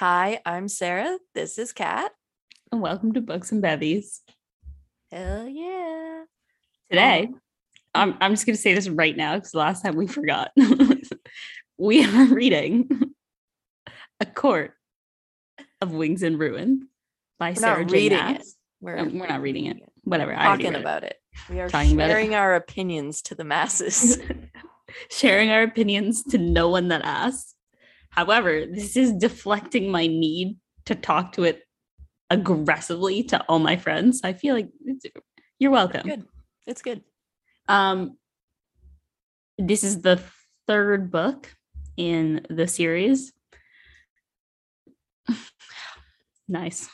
Hi, I'm Sarah. This is Kat. and welcome to Books and Bevies. Hell yeah. Today, I'm I'm just gonna say this right now because last time we forgot. we are reading A Court of Wings and Ruin by We're Sarah not J. reading Maas. it. We're, Uh, we're not reading it. Whatever. I already talking about it. We are Talking it. sharing our opinions to the masses. Sharing our opinions to no one that asked. However, this is deflecting my need to talk to it aggressively to all my friends. I feel like it's, you're welcome. good. It's good. Um, this is the third book in the series. nice.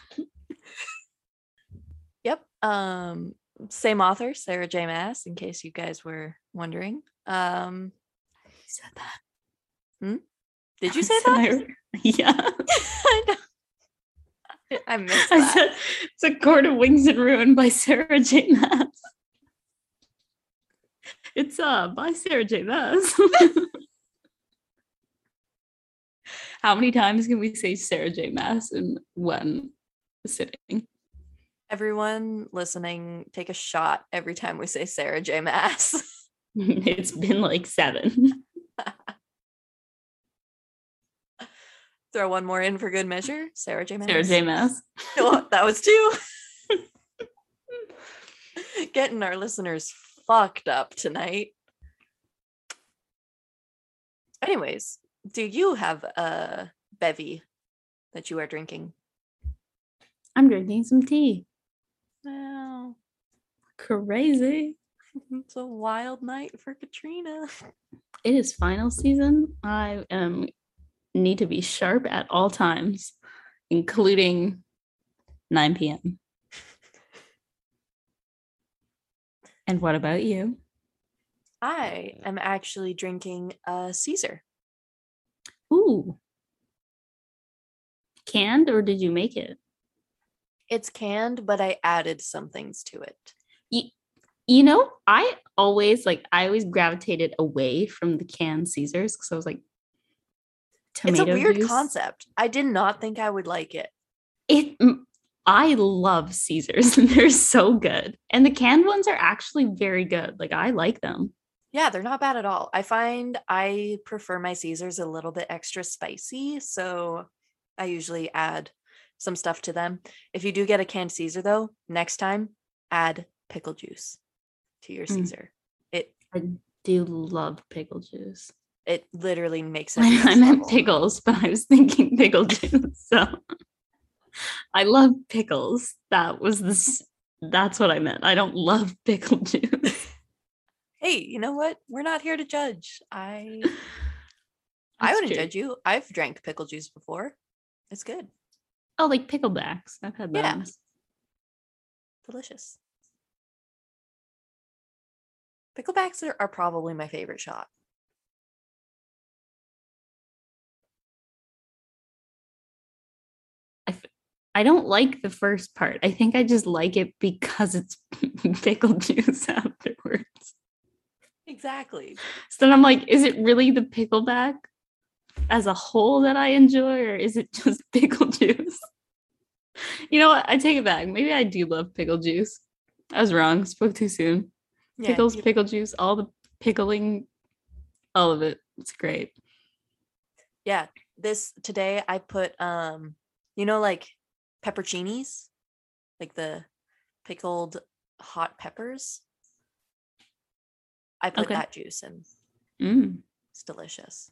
Yep. Um, same author, Sarah J. Maas, in case you guys were wondering. Um, said that. Did you say that? yeah. I. I missed I that. said it's a court of wings and ruin by Sarah J. Maas. It's uh by Sarah J. Maas. How many times can we say Sarah J. Maas in one sitting? Everyone listening, take a shot every time we say Sarah J. Maas. It's been like seven. Throw one more in for good measure. Sarah J. Maas. Sarah J. Maas. Oh, that was two. Getting our listeners fucked up tonight. Anyways, do you have a bevy that you are drinking? I'm drinking some tea. Wow. Crazy. It's a wild night for Katrina. It is final season. I um need to be sharp at all times, including 9 p.m. And what about you? I am actually drinking a Caesar. Ooh. Canned or did you make it? It's canned, but I added some things to it. You, you know, I always like I always gravitated away from the canned Caesars because I was like tomato it's a weird juice. concept. I did not think I would like it. It mm, I love Caesars. They're so good. And the canned ones are actually very good. Like I like them. Yeah, they're not bad at all. I find I prefer my Caesars a little bit extra spicy, so I usually add some stuff to them. If you do get a canned Caesar though, next time add pickle juice to your Mm. Caesar. It I do love pickle juice. It literally makes it. I, meant pickles, but I was thinking pickle juice. So I love pickles. That was this. That's what I meant. I don't love pickle juice. Hey, you know what? We're not here to judge. I I wouldn't true. judge you. I've drank pickle juice before. It's good. Oh, like picklebacks. I've had those. Yeah. Delicious. Picklebacks are, are probably my favorite shot. I don't like the first part. I think I just like it because it's pickle juice afterwards. Exactly. So then I'm like, is it really the pickleback as a whole that I enjoy, or is it just pickle juice? You know what? I take it back. Maybe I do love pickle juice. I was wrong. Spoke too soon. Yeah, Pickles, pickle juice, all the pickling, all of it. It's great. Yeah. This today I put um you know like pepperoncinis? Like the pickled hot peppers. I put Okay. that juice in. Mm. It's delicious.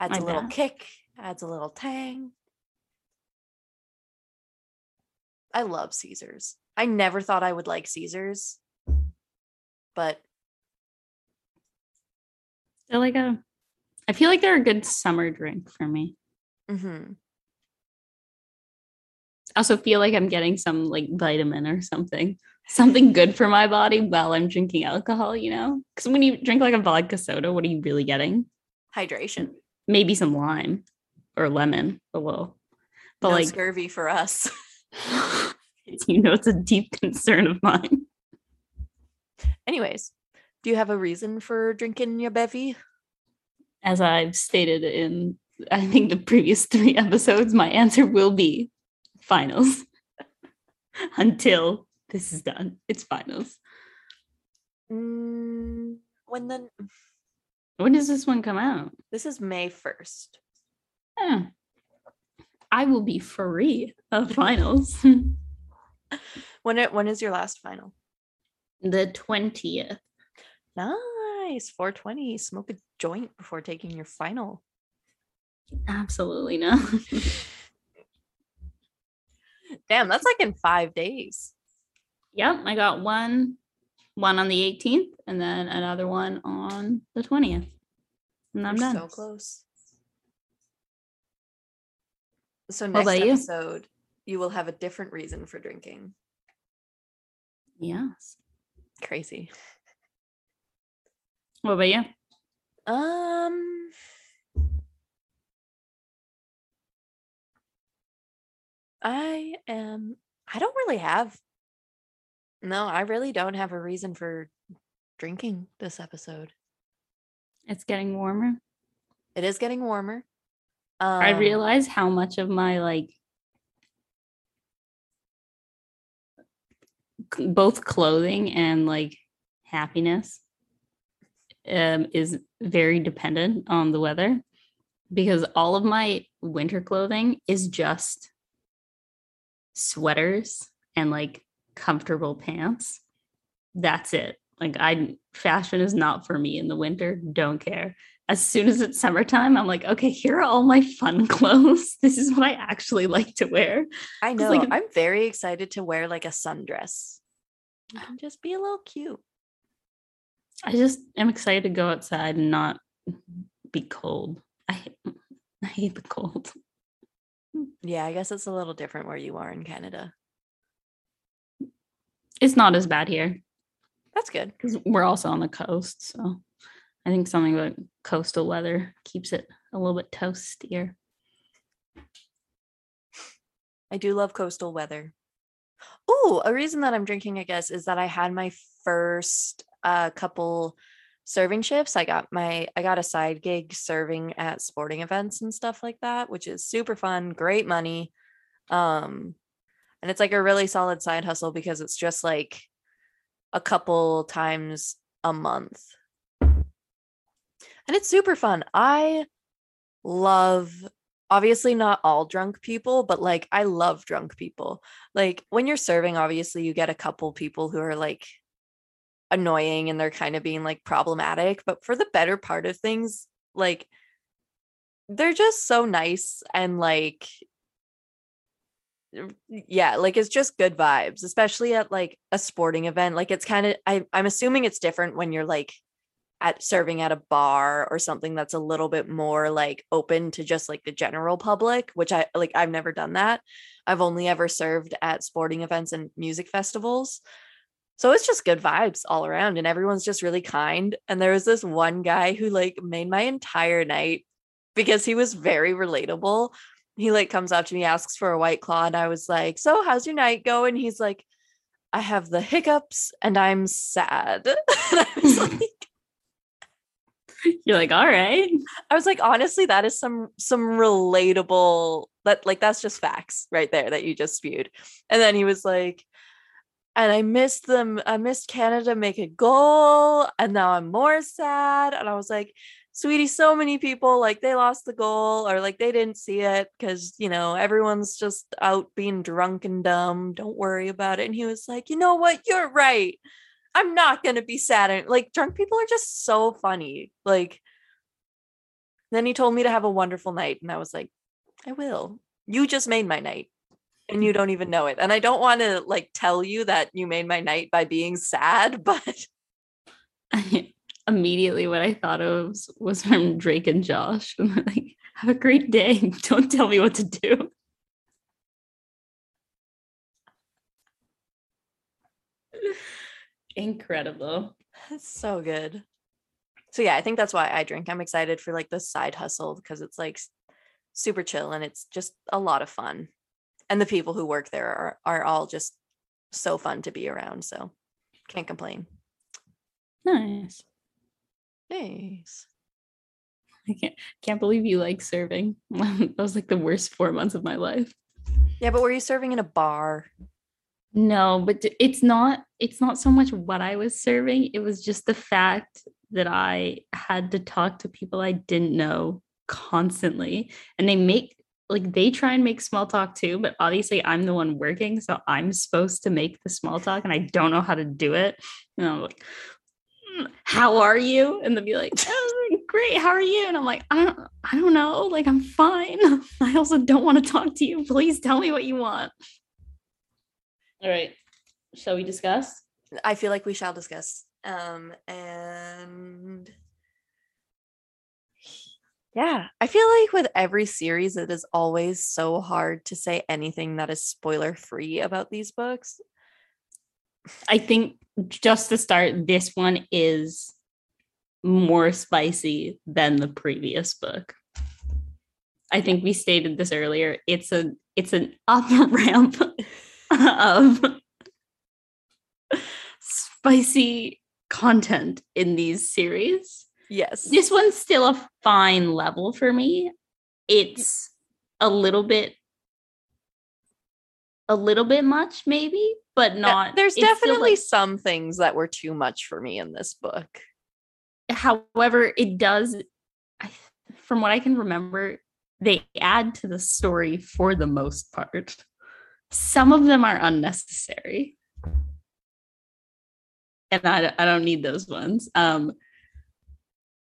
Adds I a little bet. kick, adds a little tang. I love Caesars. I never thought I would like Caesars, but They're like a. I feel like they're a good summer drink for me. mhm. I also feel like I'm getting some like vitamin or something, something good for my body while I'm drinking alcohol. You know, because when you drink like a vodka soda, what are you really getting? hydration. Maybe some lime or lemon, a little. But no like, scurvy for us. you know, it's a deep concern of mine. Anyways, do you have a reason for drinking your bevy? As I've stated in, I think the previous three episodes, my answer will be finals. Until this is done, it's finals. Mm, when the When does this one come out? this is May 1st. Eh, I will be free of finals. When it when is your last final? the 20th. Nice. 420. Smoke a joint before taking your final. Absolutely no. Damn, that's like in five days. yep, I got one one on the 18th and then another one on the 20th. And I'm We're done. so close. So next about you? episode, you will have a different reason for drinking. Yes. Crazy. What about you? Um I am I don't really have No, I really don't have a reason for drinking this episode. It's getting warmer. It is getting warmer. Um, I realize how much of my like c- both clothing and like happiness um, is very dependent on the weather because all of my winter clothing is just sweaters and like comfortable pants. That's it. Like I fashion is not for me in the winter. Don't care. As soon as it's summertime, I'm like, okay, here are all my fun clothes. This is what I actually like to wear. I know. like, I'm very excited to wear like a sundress. And just be a little cute. I just am excited to go outside and not be cold. I I hate the cold. Yeah, I guess it's a little different where you are in Canada. It's not as bad here That's good. because we're also on the coast. So I think something about coastal weather keeps it a little bit toastier. I do love coastal weather. Oh, a reason that I'm drinking, I guess, is that I had my first uh couple serving shifts. I got my I got a side gig serving at sporting events and stuff like that, which is super fun, great money. Um and it's like a really solid side hustle because it's just like a couple times a month. And it's super fun. I love obviously not all drunk people, but like I love drunk people. Like when you're serving, obviously you get a couple people who are like annoying and they're kind of being like problematic, but for the better part of things, like they're just so nice and like yeah, like it's just good vibes, especially at like a sporting event. Like it's kind of I'm assuming it's different when you're like at serving at a bar or something that's a little bit more like open to just like the general public, which I like I've never done that. I've only ever served at sporting events and music festivals. So it's just good vibes all around and everyone's just really kind. And there was this one guy who like made my entire night because he was very relatable. He like comes up to me, asks for a white claw, and I was like, So how's your night going? He's like, I have the hiccups and I'm sad. and I was like, You're like, all right. I was like, honestly, that is some some relatable that like that's just facts right there that you just spewed. And then he was like, and I missed them, I missed Canada make a goal, and now I'm more sad. And I was like, sweetie, so many people like they lost the goal or like they didn't see it because you know everyone's just out being drunk and dumb. Don't worry about it. And he was like, you know what? You're right. I'm not gonna be sad. And like drunk people are just so funny. Like then he told me to have a wonderful night, and I was like, I will. You just made my night. And you don't even know it. And I don't want to like tell you that you made my night by being sad, but immediately what I thought of was, was from Drake and Josh. And they're like, have a great day. Don't tell me what to do. Incredible. That's so good. So yeah, I think that's why I drink. I'm excited for like the side hustle because it's like super chill and it's just a lot of fun. And the people who work there are are all just so fun to be around. So can't complain. Nice. Nice. I can't can't believe you like serving. that was like the worst four months of my life. Yeah, but were you serving in a bar? No, but it's not it's not so much what I was serving. It was just the fact that I had to talk to people I didn't know constantly. And they make like they try and make small talk too, but obviously I'm the one working, so I'm supposed to make the small talk and I don't know how to do it. And I'm like, "Mm, how are you? And they'll be like, oh, great, how are you? And I'm like, I don't I don't know. Like I'm fine. I also don't want to talk to you. Please tell me what you want. All right. Shall we discuss? I feel like we shall discuss. Um and yeah, I feel like with every series it is always so hard to say anything that is spoiler free about these books. I think just to start, this one is more spicy than the previous book. I think we stated this earlier. It's a it's an up ramp of spicy content in these series. Yes. This one's still a fine level for me. It's a little bit a little bit much maybe, but Yeah, not There's definitely like- some things that were too much for me in this book. however it does I, from what i can remember they add to the story for the most part some of them are unnecessary and i, I don't need those ones um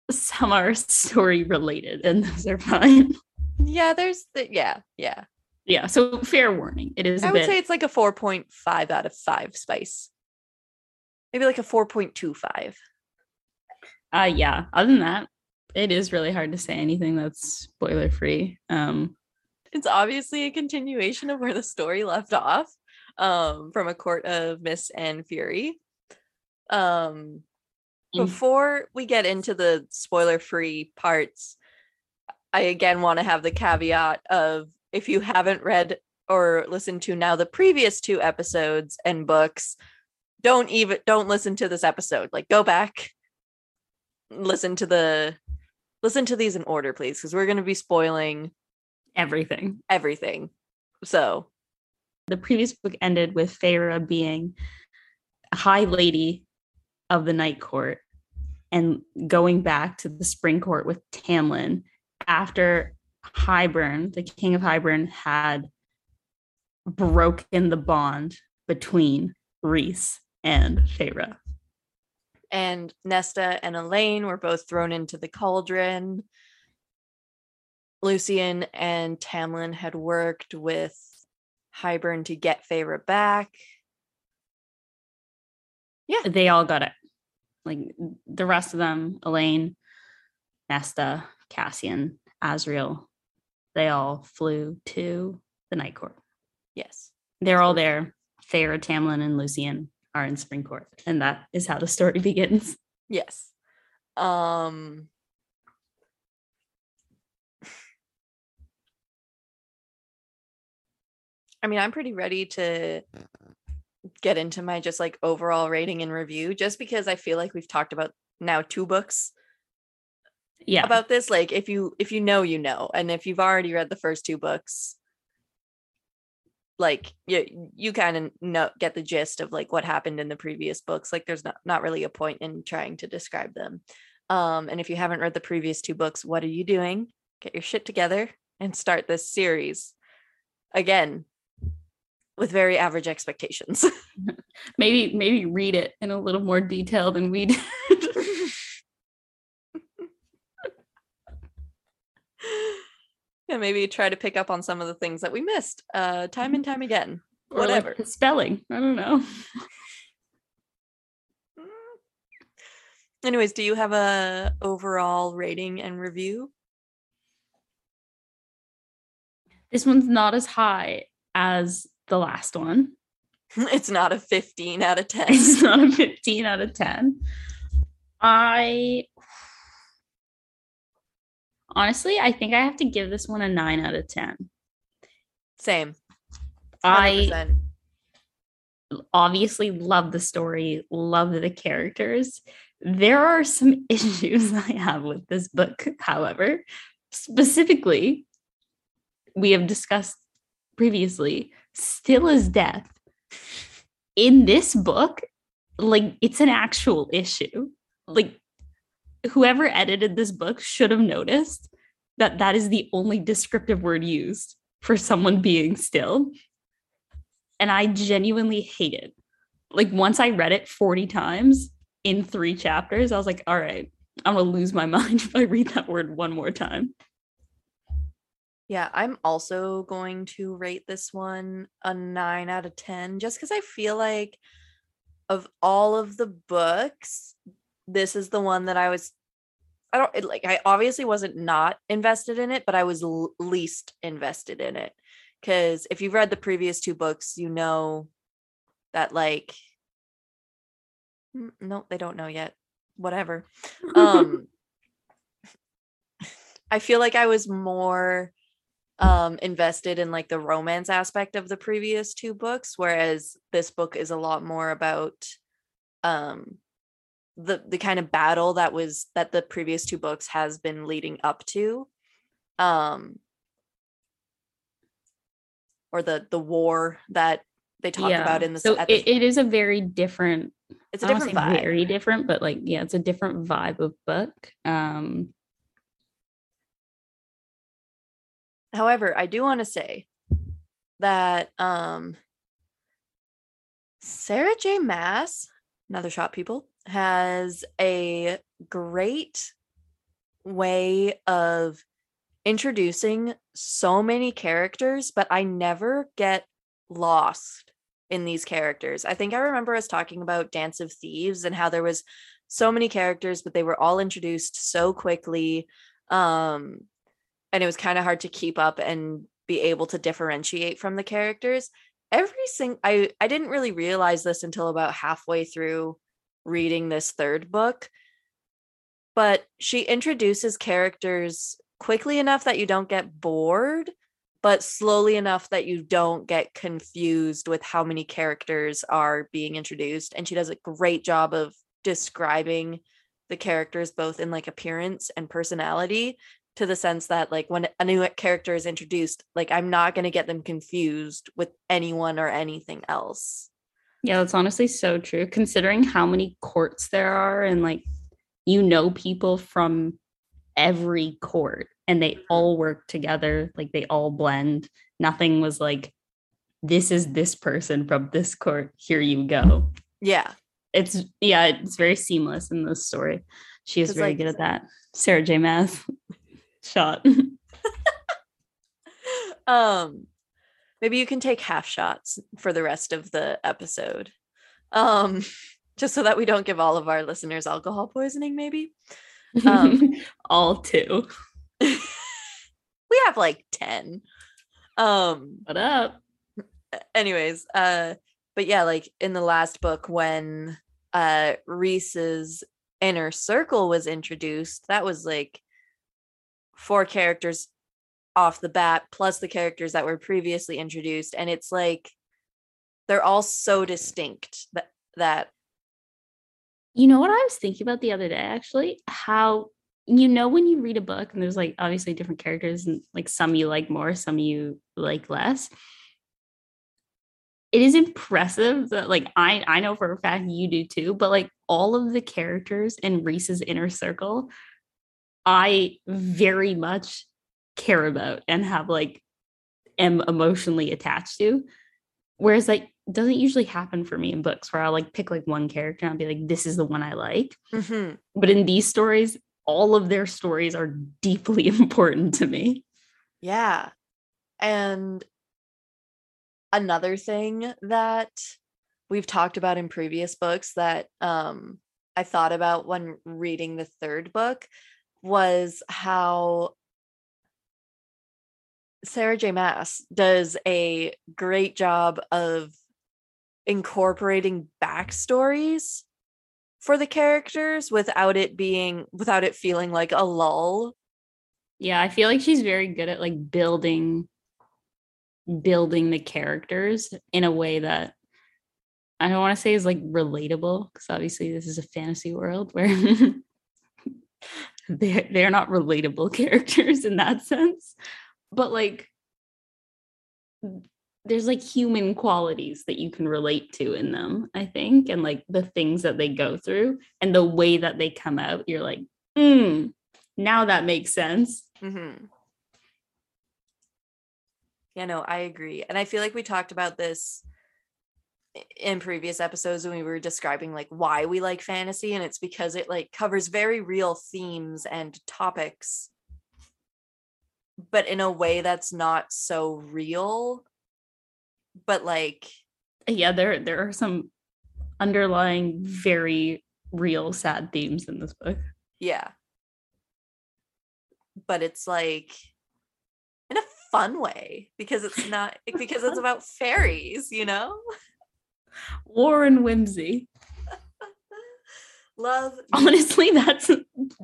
some are story related and those are fine Yeah, there's the yeah, yeah. yeah so fair warning it is a I would bit say it's like a 4.5 out of 5 spice. Maybe like a 4.25. uh yeah other than that it is really hard to say anything that's spoiler free um It's obviously a continuation of where the story left off um from a court of Mist and Fury. Um Mm. before we get into the spoiler free parts, I again want to have the caveat of if you haven't read or listened to now the previous two episodes and books, don't even don't listen to this episode. Like go back, listen to the listen to these in order, please, because we're gonna be spoiling everything everything. So the previous book ended with Feyre being a high lady of the night court and going back to the spring court with Tamlin after Hybern, the king of Hybern, had broken the bond between Rhys and Feyre. and Nesta and Elain were both thrown into the cauldron. Lucien and Tamlin had worked with Hybern to get Feyre back. Yeah. They all got it. Like the rest of them, Elain, Nesta, Cassian, Azriel, they all flew to the night court. Yes. They're all there. Feyre, Tamlin, and Lucien are in spring court. And that is how the story begins. Yes. Um I mean, I'm pretty ready to get into my just like overall rating and review just because I feel like we've talked about now two books Yeah. about this like if you if you know you know and if you've already read the first two books like you you kind of know get the gist of like what happened in the previous books like there's not not really a point in trying to describe them Um, and if you haven't read the previous two books, what are you doing? Get your shit together and start this series. Again, with very average expectations. maybe maybe read it in a little more detail than we did. yeah, maybe try to pick up on some of the things that we missed uh time and time again. Or Whatever. the spelling. I don't know. Anyways, do you have a overall rating and review? This one's not as high as the last one. It's not a 15 out of 10. It's not a 15 out of 10. I honestly, I think I have to give this one a 9 out of 10. Same. I 100%. obviously love the story, love the characters. There are some issues I have with this book, however. Specifically, we have discussed previously, still as death. In this book, like it's an actual issue. Like whoever edited this book should have noticed that that is the only descriptive word used for someone being still. And I genuinely hate it. Like once I read it 40 times in three chapters, I was like, all right, I'm gonna lose my mind if I read that word one more time. Yeah, I'm also going to rate this one a 9 out of 10 just because I feel like of all of the books, this is the one that I was I don't it, like I obviously wasn't not invested in it, but I was l- least invested in it. Cuz if you've read the previous two books, you know that like Mm, no, they don't know yet. Whatever. Um I feel like I was more um invested in like the romance aspect of the previous two books whereas this book is a lot more about um the the kind of battle that was that the previous two books has been leading up to um or the the war that they talk about in the so at the- it, it is a very different it's a I different vibe very different but like yeah it's a different vibe of book um However, I do want to say that um Sarah J. Maas, another shot people, has a great way of introducing so many characters, but I never get lost in these characters. I think I remember us talking about Dance of Thieves and how there was so many characters, but they were all introduced so quickly. Um, and it was kind of hard to keep up and be able to differentiate from the characters. Every sing i i didn't really realize this until about halfway through reading this third book. But she introduces characters quickly enough that you don't get bored but slowly enough that you don't get confused with how many characters are being introduced and she does a great job of describing the characters both in like appearance and personality to the sense that like when a new character is introduced like i'm not going to get them confused with anyone or anything else. Yeah that's honestly so true considering how many courts there are and like you know people from every court and they mm. all work together like they all blend. Nothing was like this is this person from this court here you go. Yeah. It's yeah it's very seamless in this story. She is very like- good at that. Sarah j. Math shot. Um maybe you can take half shots for the rest of the episode. Um just so that we don't give all of our listeners alcohol poisoning maybe. Um, all two. We have like 10 um what up? anyways uh but yeah like in the last book when uh Rhys's inner circle was introduced that was like four characters off the bat plus the characters that were previously introduced and it's like they're all so distinct that that You know what I was thinking about the other day, actually? How you know when you read a book and there's like obviously different characters and like some you like more, some you like less. it is impressive that like I I know for a fact you do too, but like all of the characters in Rhys's inner circle, I very much care about and have like am emotionally attached to. Whereas like doesn't usually happen for me in books where I'll like pick like one character and I'll be like, this is the one I like. Mm-hmm. But in these stories, all of their stories are deeply important to me. Yeah. And another thing that we've talked about in previous books that um, I thought about when reading the third book was how Sarah J. Maas does a great job of incorporating backstories for the characters without it being without it feeling like a lull. Yeah, I feel like she's very good at like building building the characters in a way that I don't want to say is like relatable because obviously this is a fantasy world where they're they're not relatable characters in that sense. But like there's like human qualities that you can relate to in them, I think, and like the things that they go through and the way that they come out, you're like, mm, now that makes sense. Mm-hmm. Yeah, no, I agree. And I feel like we talked about this in previous episodes when we were describing like why we like fantasy and it's because it like covers very real themes and topics. But in a way that's not so real. But like yeah there there are some underlying very real sad themes in this book. Yeah. But it's like in a fun way because it's not because it's about fairies you know war and whimsy. Love honestly that's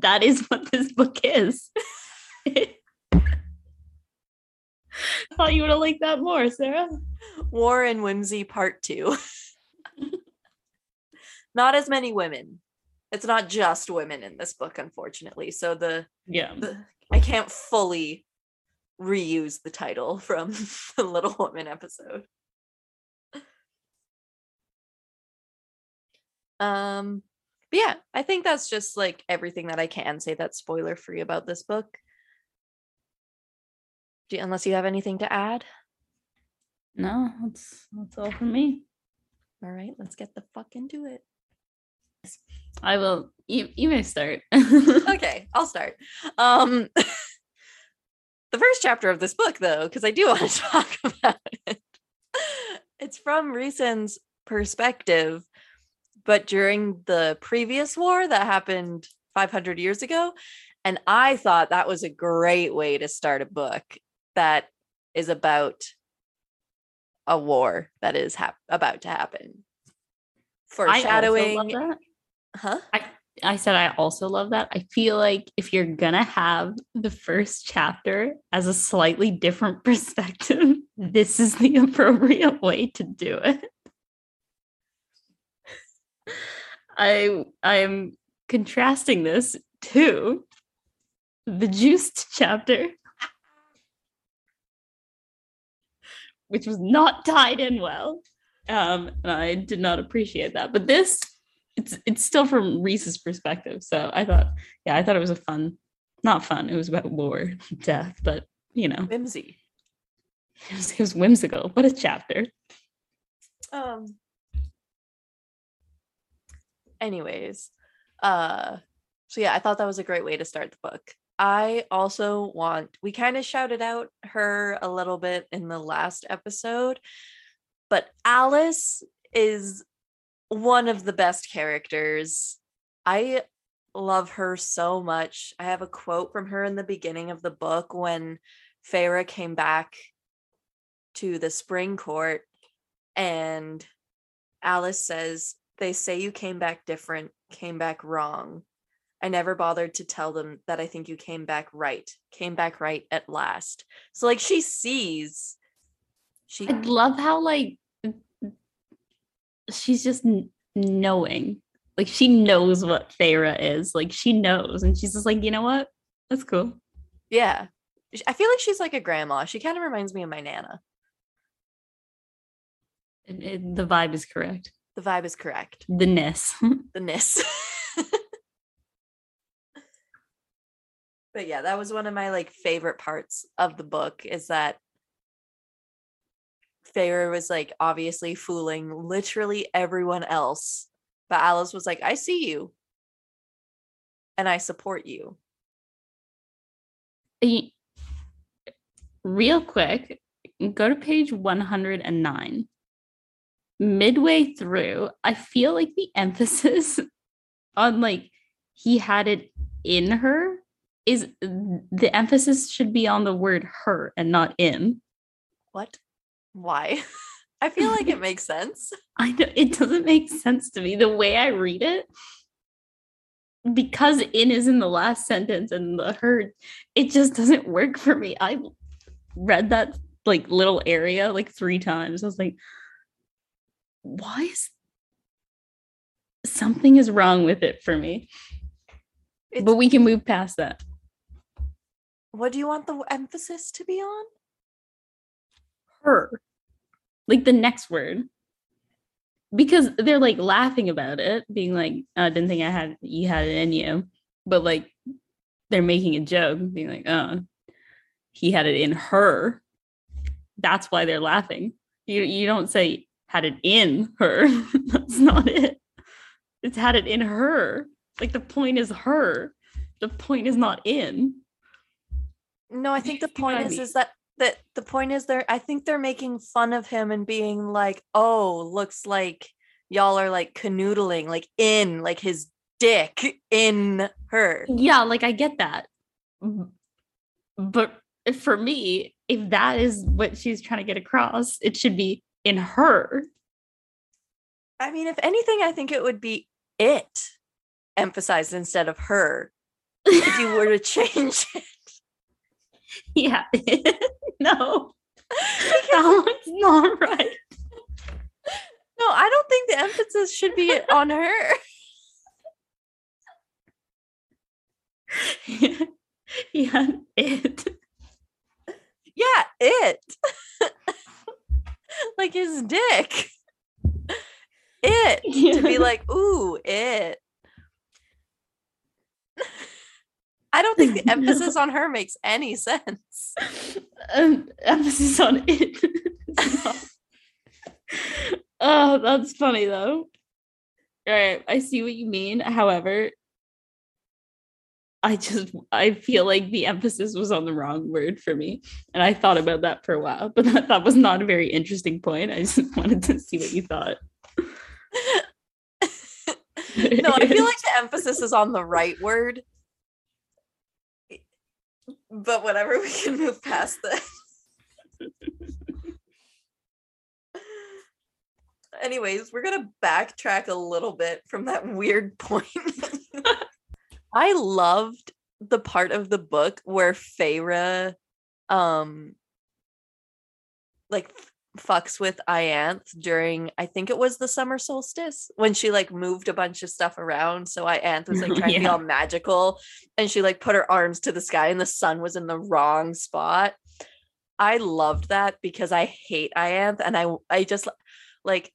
that is what this book is. Thought you would have liked that more sarah. War and whimsy part two. Not as many women. It's not just women in this book unfortunately. So the, yeah. the i can't fully reuse the title from the little Woman episode um but yeah i think that's just like everything that i can say that's spoiler free about this book. Do you, unless you have anything to add? No that's that's all for me. All right let's get the fuck into it. I will you, you may start. Okay i'll start. Um the first chapter of this book though because i do want to talk about it. It's from Rhysand's perspective but during the previous war that happened 500 years ago and i thought that was a great way to start a book that is about a war that is hap- about to happen foreshadowing I also love that. huh I, I said I also love that. I feel like if you're gonna have the first chapter as a slightly different perspective, this is the appropriate way to do it. I I'm contrasting this to the juiced chapter, which was not tied in well. Um, and I did not appreciate that. But this it's it's still from Rhys's perspective. So I thought, yeah, I thought it was a fun, not fun. It was about war, death, but you know, whimsy it was, it was whimsical. What a chapter! um anyways uh so yeah i thought that was a great way to start the book. I also want we kind of shouted out her a little bit in the last episode but Alis is one of the best characters. I love her so much. I have a quote from her in the beginning of the book when Feyre came back to the spring court and Alis says, They say you came back different, came back wrong. I never bothered to tell them that I think you came back right, came back right at last. So, like, she sees. She, I love how like she's just knowing, like she knows what Feyre is. Like she knows, and she's just like, you know what? That's cool. yeah. I feel like she's like a grandma. She kind of reminds me of my Nana. It- it- the vibe is correct. The vibe is correct. The ness. The ness. but yeah, that was one of my like favorite parts of the book is that Feyre was like obviously fooling literally everyone else. But Alis was like, I see you. And I support you. Real quick, go to page 109. Midway through, I feel like the emphasis on like he had it in her is the emphasis should be on the word her and not in. What? Why? I feel like it makes sense. I know it doesn't make sense to me the way I read it. Because in is in the last sentence and the her, it just doesn't work for me. I read that like little area like three times. I was like, why is something is wrong with it for me? It's, but we can move past that. what do you want the emphasis to be on? Her. Like the next word. Because they're like laughing about it, being like, oh, I didn't think I had you had it in you. But like they're making a joke, being like, oh, he had it in her. That's why they're laughing. You you don't say had it in her. That's not it. It's had it in her. Like the point is her. The point is not in. No, I think the I point is mean? is that that the point is they're I think they're making fun of him and being like, "Oh, looks like y'all are like canoodling, like in like his dick in her." Yeah, like I get that. But for me, if that is what she's trying to get across, it should be in her. I mean, if anything, I think it would be it emphasized instead of her. If you were to change it. yeah. no. that one's not right. No, I don't think the emphasis should be on her. yeah, it. Yeah, it. like his dick. It. To be like, ooh, it. I don't think the emphasis on her makes any sense. um, emphasis on it. Oh, that's funny though. All right, I see what you mean. However, I just I feel like the emphasis was on the wrong word for me, and I thought about that for a while. But that, that was not a very interesting point. I just wanted to see what you thought. no, I feel like the emphasis is on the right word. But whatever, we can move past this. Anyways, we're gonna backtrack a little bit from that weird point. I loved the part of the book where Feyre um like fucks with Ianth during I think it was the summer solstice when she like moved a bunch of stuff around. So Ianth was like trying to be all magical and she like put her arms to the sky and the sun was in the wrong spot. I loved that because I hate Ianth and I I just like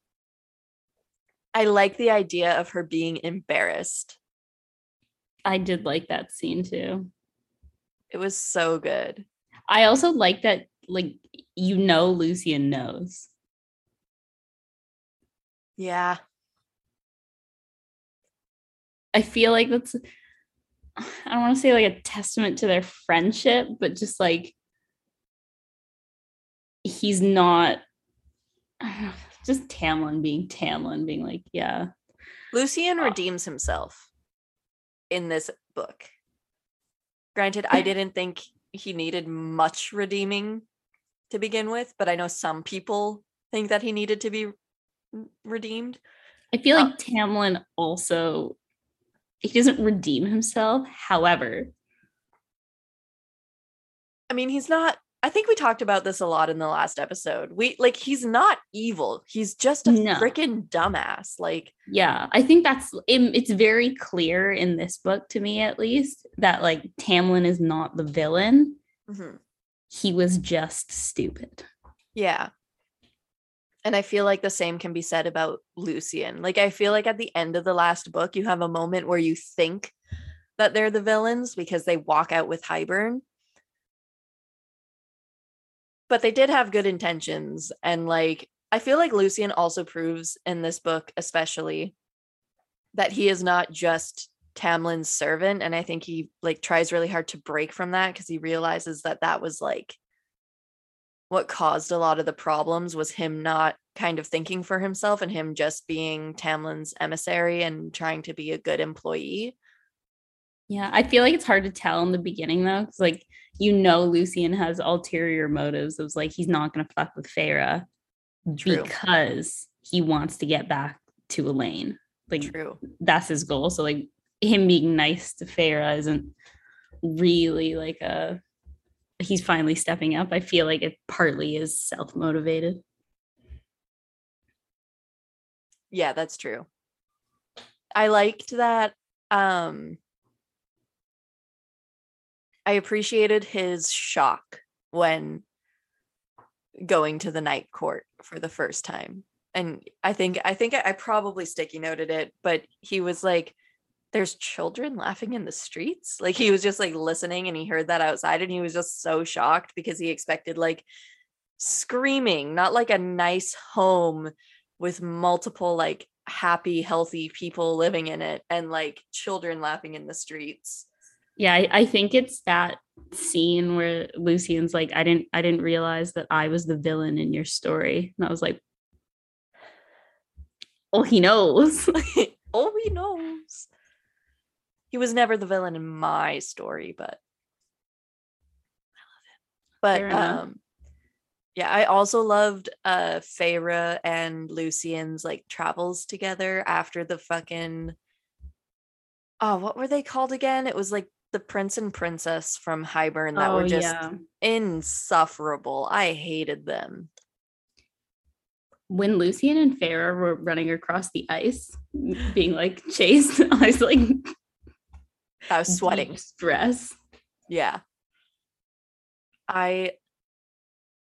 I like the idea of her being embarrassed. I did like that scene too. It was so good. I also like that, like you know, Lucien knows. Yeah. I feel like that's I don't want to say like a testament to their friendship, but just like he's not I don't know, just Tamlin being Tamlin, being like, yeah. Lucien Uh, redeems himself in this book. Granted, I didn't think he needed much redeeming to begin with, but I know some people think that he needed to be redeemed. I feel Uh, like Tamlin also he doesn't redeem himself. However, I mean, he's not I think we talked about this a lot in the last episode. We like he's not evil. He's just a No. freaking dumbass. Like yeah, I think that's it, it's very clear in this book to me at least that like Tamlin is not the villain. mhm. He was just stupid. yeah. And I feel like the same can be said about Lucien. Like, I feel like at the end of the last book, you have a moment where you think that they're the villains because they walk out with Hybern. But they did have good intentions. And, like, I feel like Lucien also proves in this book, especially, that he is not just Tamlin's servant. And I think he, like, tries really hard to break from that because he realizes that that was, like, what caused a lot of the problems was him not kind of thinking for himself and him just being Tamlin's emissary and trying to be a good employee. Yeah, I feel like it's hard to tell in the beginning though, because like you know Lucien has ulterior motives. It was like he's not gonna fuck with True. because he wants to get back to Elain. Like True. that's his goal. So like him being nice to Feyre isn't really like a he's finally stepping up. I feel like it partly is self-motivated. Yeah, that's true. I liked that um I appreciated his shock when going to the night court for the first time. And I think I think I probably sticky noted it, but he was like there's children laughing in the streets. Like he was just like listening and he heard that outside and he was just so shocked because he expected like screaming, not like a nice home with multiple like happy, healthy people living in it and like children laughing in the streets. Yeah, I, I think it's that scene where Lucien's like, I didn't I didn't realize that I was the villain in your story. And I was like, Oh, he knows. oh, he knows. He was never the villain in my story, but I love it. Fair But um yeah, I also loved uh Feyre and Lucien's like travels together after the fucking oh, what were they called again? It was like the prince and princess from Hybern that oh, were Oh, just yeah. insufferable. I hated them. when Lucien and Feyre were running across the ice, being like chased, I was like I was sweating. stress. Yeah. I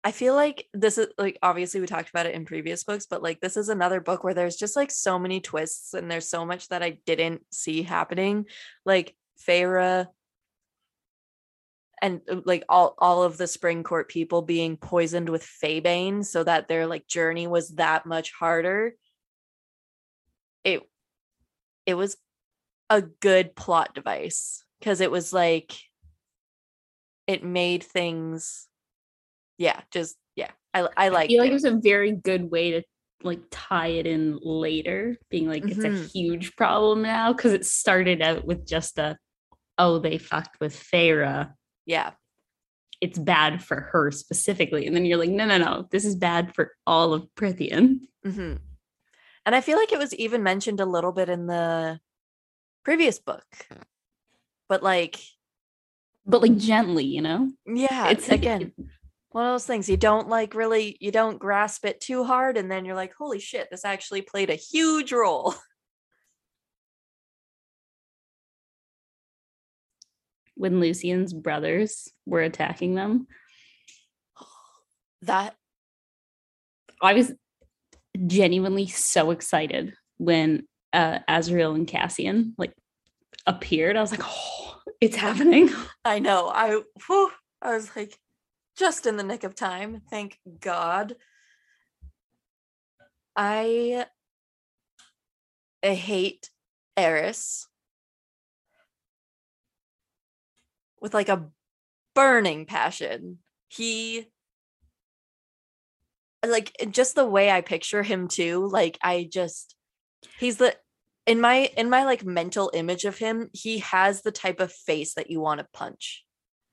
I feel like this is like obviously we talked about it in previous books, but like this is another book where there's just like so many twists and there's so much that I didn't see happening. Like Feyre and uh, like all all of the spring court people being poisoned with Faebane so that their like journey was that much harder. It it was a good plot device because it was like it made things yeah just yeah i i like I feel like it. it was a very good way to like tie it in later, being like it's a Mhm. huge problem now because it started out with just a oh they fucked with Feyre. yeah It's bad for her specifically, and then you're like no no no this is bad for all of Prythian. hmm and i feel like it was even mentioned a little bit in the previous book but like but like gently, you know. yeah it's again one of those things you don't like really you don't grasp it too hard and then you're like holy shit this actually played a huge role when Lucien's brothers were attacking them. that I was genuinely so excited when uh Azriel and Cassian like appeared. I was like, oh, it's happening. i know i whew, i was like just in the nick of time thank god i i hate eris with like a burning passion. He like just the way i picture him too like i just he's the in my in my like mental image of him he has the type of face that you want to punch.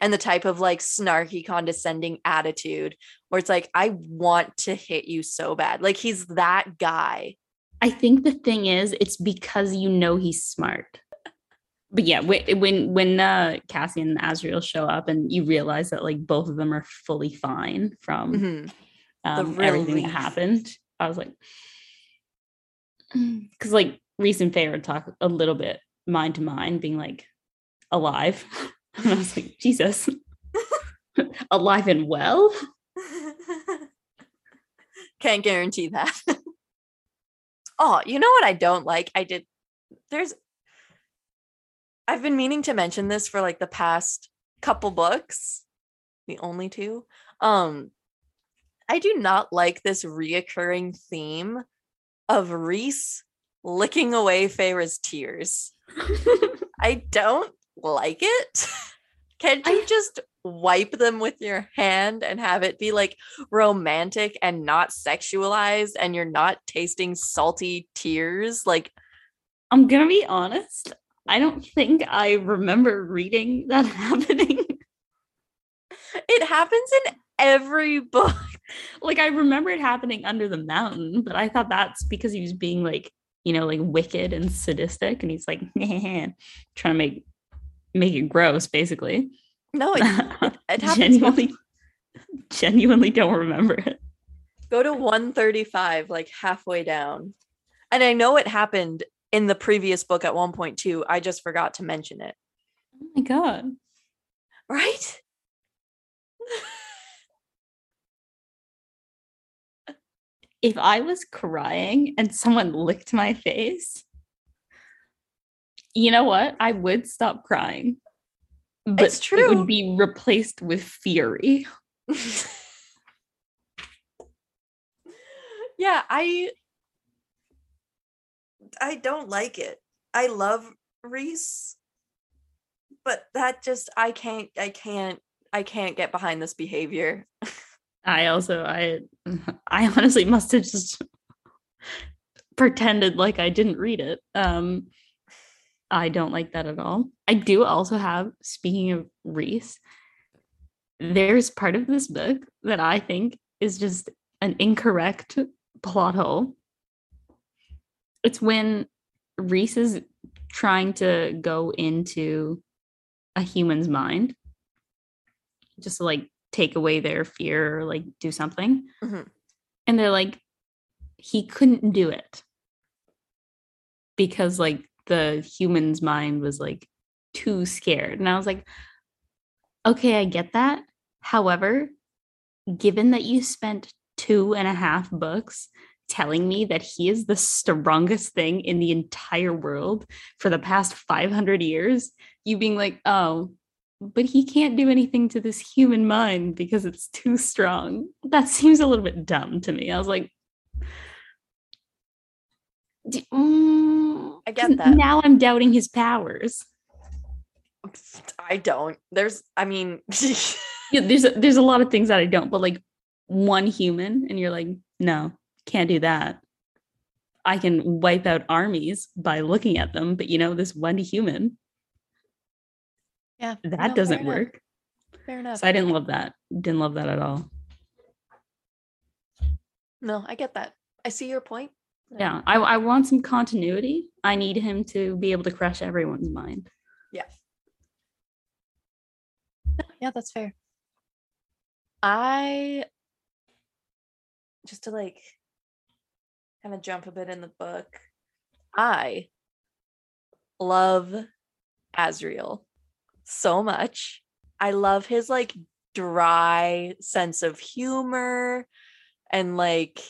And the type of like snarky condescending attitude where it's like i want to hit you so bad. Like he's that guy. I think the thing is, it's because you know he's smart. But yeah, when when when uh, Cassian and Azriel show up, and you realize that like both of them are fully fine from Mhm. um, everything that happened, I was like, because like Rhys and talk a little bit mind to mind, being like alive, and I was like, Jesus, alive and well. Can't guarantee that. oh, you know what I don't like? I did there's I've been meaning to mention this for like the past couple books, the only two. Um I do not like this reoccurring theme of Rhys licking away Feyre's tears. I don't like it. Can't you just wipe them with your hand and have it be like romantic and not sexualized and you're not tasting salty tears? Like, I'm gonna be honest. I don't think I remember reading that happening. it happens in every book. like I remember it happening under the mountain, but I thought that's because he was being like, you know, like wicked and sadistic, and he's like trying to make make it gross, basically. No, it, it, it happens. genuinely, genuinely don't remember it. Go to 135, like halfway down. And I know it happened in the previous book at 1.2. I just forgot to mention it. Oh my god. Right? if I was crying and someone licked my face, you know what? I would stop crying. But It's true. it would be replaced with fury. yeah, I I don't like it. I love Rhys, but that just I can't I can't I can't get behind this behavior. I also I I honestly must have just pretended like I didn't read it. Um I don't like that at all. I do also have speaking of Rhys, there's part of this book that I think is just an incorrect plot hole. It's when Rhys is trying to go into a human's mind just to like take away their fear or like do something. Mhm. And they're like, he couldn't do it because like the human's mind was like too scared. And I was like, okay, I get that. However, given that you spent two and a half books telling me that he is the strongest thing in the entire world for the past 500 years, you being like, oh, but he can't do anything to this human mind because it's too strong. That seems a little bit dumb to me. I was like, mm, I get that. Now I'm doubting his powers. I don't. There's I mean Yeah, there's a, there's a lot of things that I don't, but like one human, and you're like, no, can't do that. I can wipe out armies by looking at them, but you know, this one human, yeah, that no, doesn't enough, work. Fair enough. So I didn't love that. Didn't love that at all. no, I get that. I see your point. Yeah, I, I want some continuity. I need him to be able to crush everyone's mind. Yeah. Yeah, that's fair. I just to like kind of jump a bit in the book. I love Azriel so much. I love his like dry sense of humor and like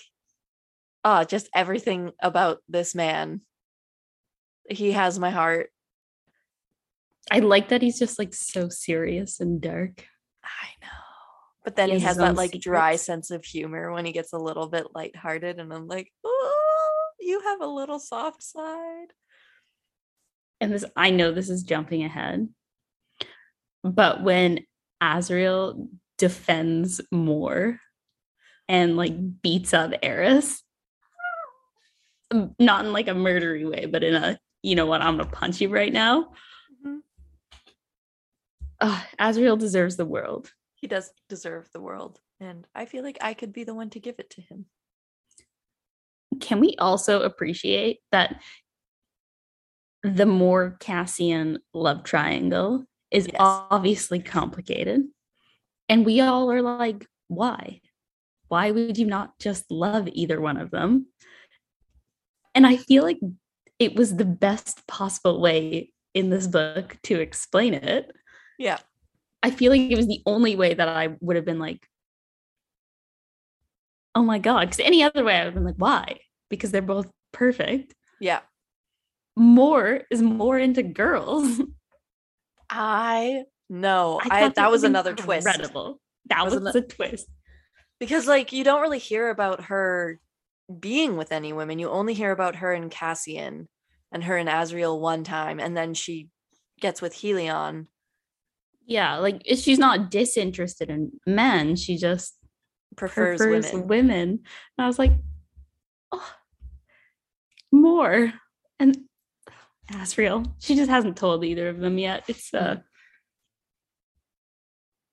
ah just everything about this man. He has my heart. I like that he's just like so serious and dark. I know. But then He he, has has that like dry sense of humor when he gets a little bit lighthearted and I'm like, "Oh, you have a little soft side." and this I know this is jumping ahead, but when Azriel defends Mor and like beats up Eris, not in like a murdery way, but in a you know what, I'm gonna punch you right now. Mhm. Ugh, Azriel deserves the world. He does deserve the world, and I feel like I could be the one to give it to him. Can we also appreciate that the Mor Cassian love triangle is Yes. obviously complicated? And we all are like, why? Why would you not just love either one of them? And I feel like it was the best possible way in this book to explain it. Yeah. I feel like it was the only way that I would have been like, oh my god. Because any other way, I would have been like, why? Because they're both perfect. Yeah. Mor is more into girls. I know. I, thought that was another twist. Incredible. That was, Wasn't a twist. Because like you don't really hear about her being with any women. You only hear about her and Cassian and her and Azriel one time, and then she gets with Helion. Yeah, like she's not disinterested in men. She just Prefers, prefers women. women. And I was like, oh, Mor. And Azriel, she just hasn't told either of them yet. It's uh,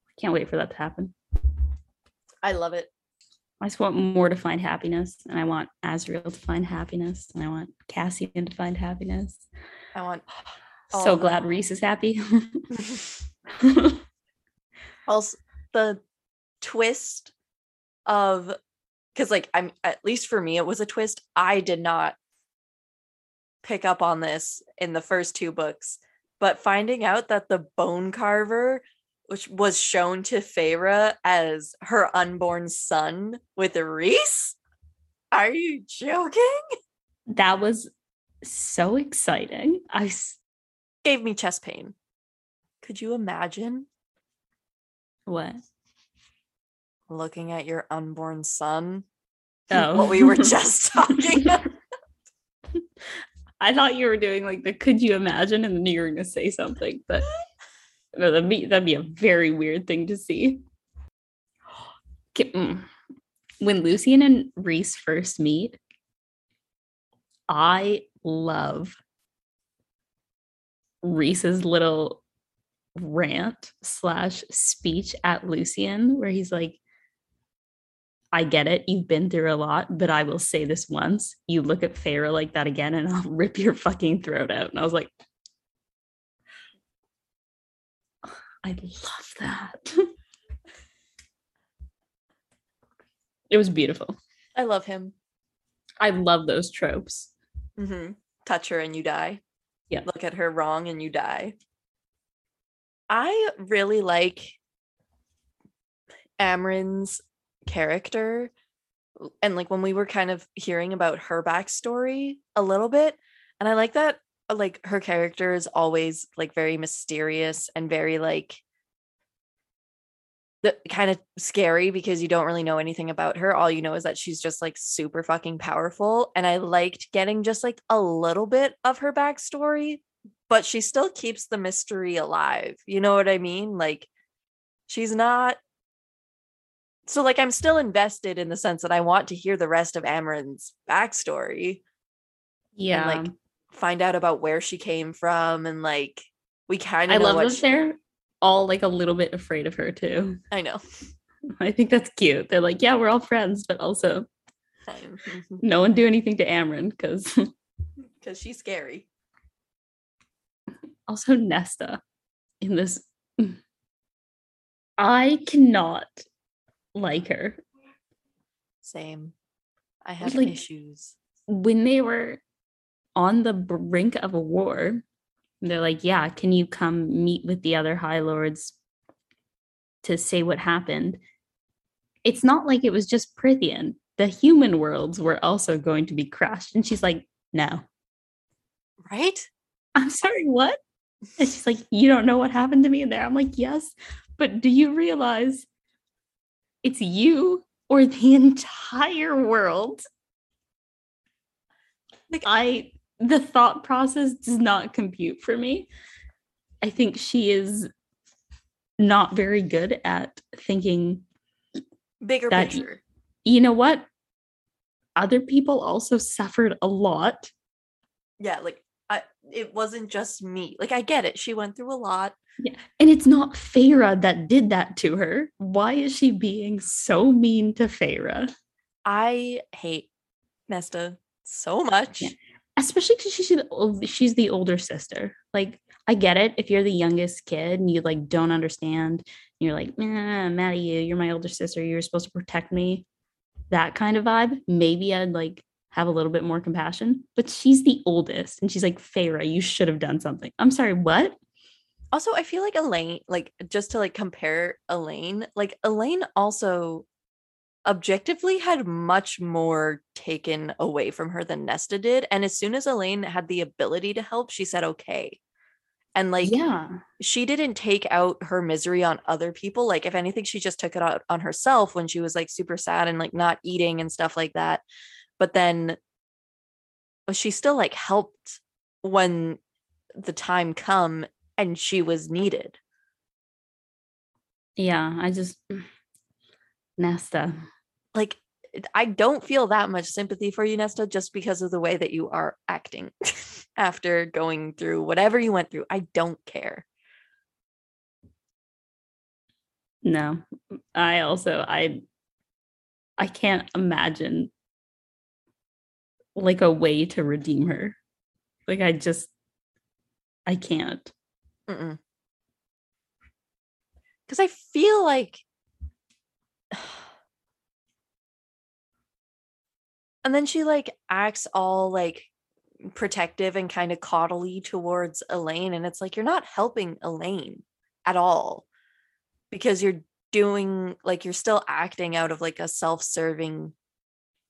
I can't wait for that to happen. I love it. I just want Mor to find happiness, and I want Azriel to find happiness, and I want Cassian to find happiness. I want so glad Rhys is happy. also the twist of because like i'm at least for me it was a twist. I did not pick up on this in the first two books but finding out that the bone carver which was shown to Feyre as her unborn son with Rhys? Are you joking? That was so exciting. I s- gave me chest pain could you imagine what? looking at your unborn son Oh, what we were just talking about I thought you were doing like the could you imagine and then you were gonna say something, but no, that'd be that'd be a very weird thing to see. Mm. When Lucien and Rhys first meet, I love Rhys's little rant slash speech at Lucien, where he's like, I get it. You've been through a lot, but I will say this once. You look at Feyre like that again, and I'll rip your fucking throat out. And I was like, I love that. it was beautiful. i love him I love those tropes. hmm Touch her and you die. Yeah. Look at her wrong and you die. I really like Amren's character. And like when we were kind of hearing about her backstory a little bit. And I like that uh, like her character is always like very mysterious and very like the kind of scary because you don't really know anything about her. All you know is that she's just like super fucking powerful. And I liked getting just like a little bit of her backstory, but she still keeps the mystery alive. You know what I mean? Like she's not. So like I'm still invested in the sense that I want to hear the rest of Amren's backstory Yeah. and like find out about where she came from and like we kind I of know love what that she- they're all like a little bit afraid of her too. I know. I think that's cute. They're like, yeah, we're all friends, but also no one do anything to Amren because because she's scary. Also Nesta in this. I cannot like her. Same. I have Like- issues. When they were on the brink of a war, they're like, yeah, can you come meet with the other High Lords to say what happened? It's not like it was just Prythian. The human worlds were also going to be crushed. And she's like, no. Right? I'm sorry, what? And she's like, You don't know what happened to me in there. I'm like, Yes, but do you realize it's you or the entire world? Like- I, the thought process does not compute for me. I think she is not very good at thinking, Bigger That- picture. you know what? Other people also suffered a lot. Yeah, like it wasn't just me. Like I get it. She went through a lot. Yeah. And it's not Feyre that did that to her. Why is she being so mean to Feyre? I hate Nesta so much. Yeah. Especially because she's the she's the older sister. Like, I get it if you're the youngest kid and you like don't understand. You're like, nah, I'm mad at you. You're my older sister. You're supposed to protect me. That kind of vibe. Maybe I'd like have a little bit more compassion. But she's the oldest, and she's like, Feyre, you should have done something. I'm sorry, what? Also, I feel like Elain, like just to like compare Elain, like Elain also objectively had much more taken away from her than Nesta did. And as soon as Elain had the ability to help, she said, okay. And like, yeah. she didn't take out her misery on other people. Like, if anything, she just took it out on herself when she was like super sad and like not eating and stuff like that. But then she still like helped when the time come and she was needed. Yeah, I just mm, Nesta. Like I don't feel that much sympathy for you, Nesta, just because of the way that you are acting after going through whatever you went through. I don't care. No. I also I I can't imagine like a way to redeem her. Like I just I can't. Because I feel like and then she like acts all like protective and kind of coddly towards Elain and it's like you're not helping Elain at all because you're doing like you're still acting out of like a self-serving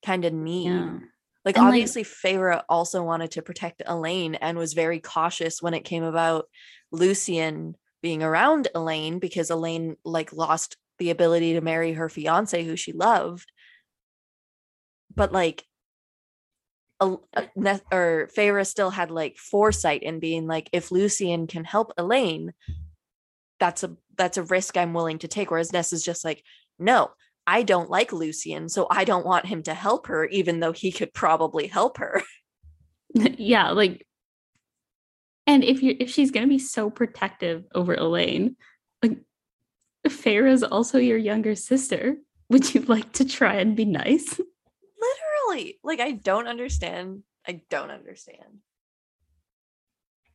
kind of need. Yeah. Like And, like- obviously Feyre also wanted to protect Elain and was very cautious when it came about Lucien being around Elain because Elain like lost the ability to marry her fiance who she loved. But like El- uh, or Feyre still had like foresight in being like if Lucien can help Elain that's a that's a risk I'm willing to take whereas Ness is just like no I don't like Lucien so I don't want him to help her even though he could probably help her yeah, like and if you if she's gonna be so protective over Elain, like Feyre's also your younger sister. Would you like to try and be nice? literally like I don't understand I don't understand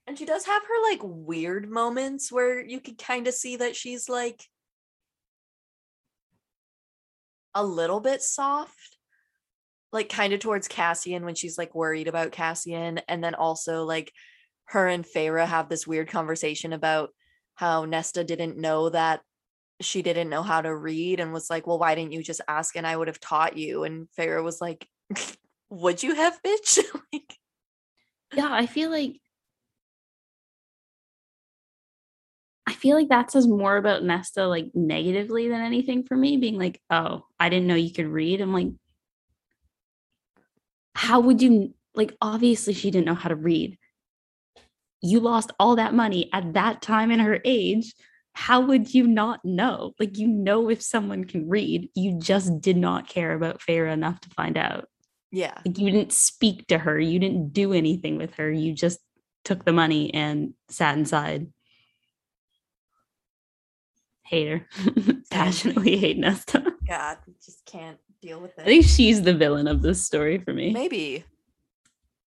and she does have her like weird moments where you could kind of see that she's like a little bit soft like kind of towards Cassian when she's like worried about Cassian and then also like her and Feyre have this weird conversation about how Nesta didn't know that she didn't know how to read and was like, "Well, why didn't you just ask and I would have taught you?" And Feyre was like, "Would you have, bitch?" like Yeah, I feel like feel like that says more about Nesta like negatively than anything for me, being like, oh, I didn't know you could read. I'm like, how would you like obviously she didn't know how to read. You lost all that money at that time in her age. How would you not know? Like you know if someone can read, you just did not care about Feyre enough to find out. yeah. Like you didn't speak to her, you didn't do anything with her. You just took the money and sat inside. Hate her. Passionately hate Nesta. God, just can't deal with it. I think she's the villain of this story for me. Maybe.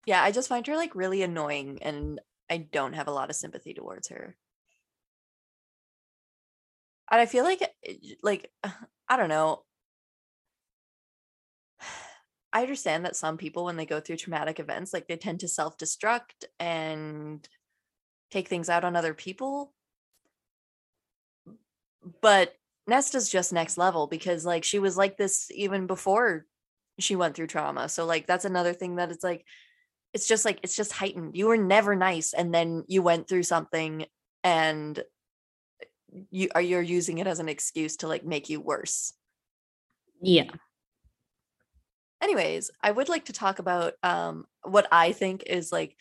Yeah, I just find her like really annoying and I don't have a lot of sympathy towards her. And I feel like eh, like I don't know. I understand that some people when they go through traumatic events like they tend to self-destruct and take things out on other people. But Nesta's just next level because like she was like this even before she went through trauma. So like that's another thing that it's like it's just like it's just heightened. You were never nice and then you went through something and you are you're using it as an excuse to like make you worse. Yeah. Anyways, I would like to talk about um what I think is like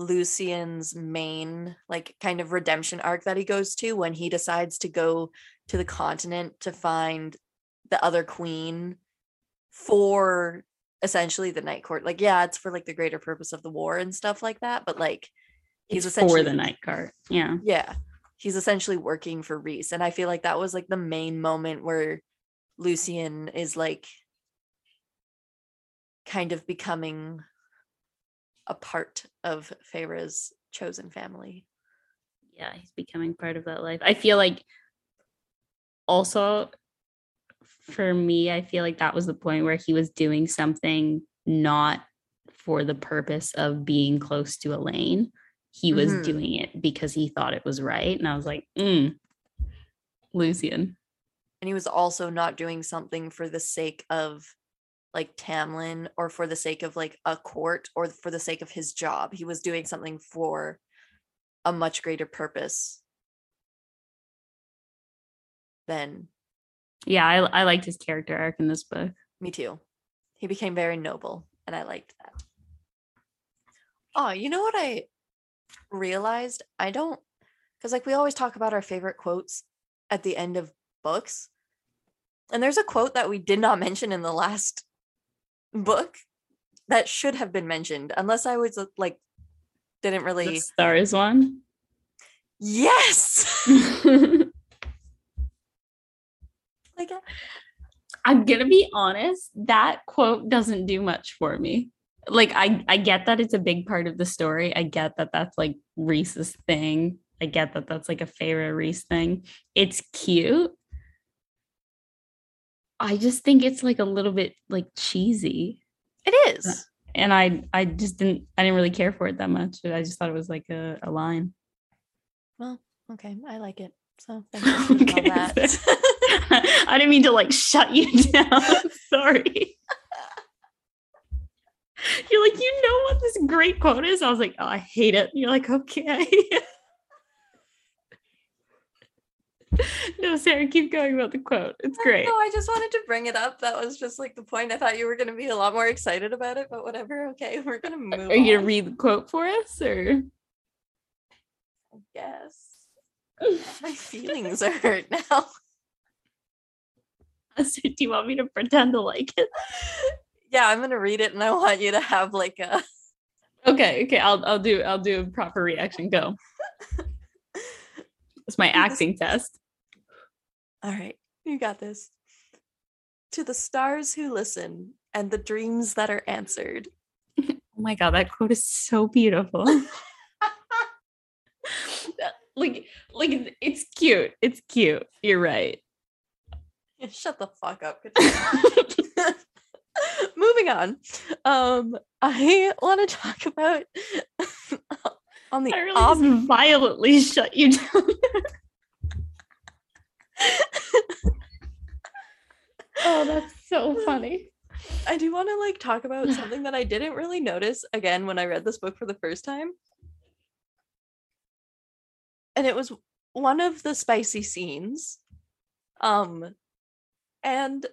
Lucien's main like kind of redemption arc that he goes to when he decides to go to the continent to find the other queen for essentially the night court. Like yeah, it's for like the greater purpose of the war and stuff like that, but like he's It's for the night court. Yeah. yeah he's essentially working for rhys and i feel like that was like the main moment where lucien is like kind of becoming a part of Feyre's chosen family. yeah, he's becoming part of that life. I feel like also for me, I feel like that was the point where he was doing something not for the purpose of being close to Elain. He was Mhm. doing it because he thought it was right. And I was like, mm, Lucien. and he was also not doing something for the sake of like Tamlin or for the sake of like a court or for the sake of his job. He was doing something for a much greater purpose than Yeah, I I liked his character arc in this book. me too. He became very noble and I liked that. Oh, you know what I realized? I don't because like we always talk about our favorite quotes at the end of books. And there's a quote that we did not mention in the last book that should have been mentioned unless I was like didn't really The stars one. Yes. like I'm gonna be honest, that quote doesn't do much for me. Like I I get that it's a big part of the story. I get that that's like Rhys's thing. I get that that's like a favorite Rhys thing. It's cute. I just think it's like a little bit like cheesy. it uh, is. And I I just didn't I didn't really care for it that much. I just thought it was like a, a line. Well, okay, I like it. So thank you for Okay, that. I didn't mean to like shut you down. Sorry. You're like, you know what this great quote is? I was like, oh, I hate it. And you're like, okay. no, Sarah, keep going about the quote. It's great. No, I just wanted to bring it up. That was just like the point. I thought you were going to be a lot more excited about it, but whatever. Okay, we're going to move. Are you gonna read the quote for us or I guess. My feelings are hurt now. So do you want me to pretend to like it? Yeah, I'm going to read it and I want you to have like a. Okay, okay, I'll I'll do I'll do a proper reaction. Go. It's my acting test. All right, you got this. To the stars who listen and the dreams that are answered. Oh my god, that quote is so beautiful. like like it's cute. It's cute. You're right. Shut the fuck up. Moving on. Um, I want to talk about on the I really violently shut you down. oh, that's so funny. I do want to like talk about something that I didn't really notice again when I read this book for the first time. And it was one of the spicy scenes. Um and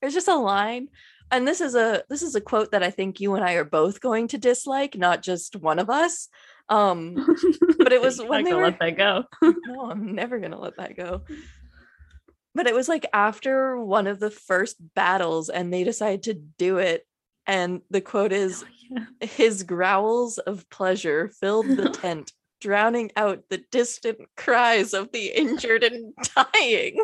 there's just a line and this is a this is a quote that I think you and I are both going to dislike, not just one of us. Um But it was when not they were- let that go. no, I'm never gonna let that go. But it was like after one of the first battles, and they decided to do it. And the quote is Yeah. His growls of pleasure filled the tent, drowning out the distant cries of the injured and dying.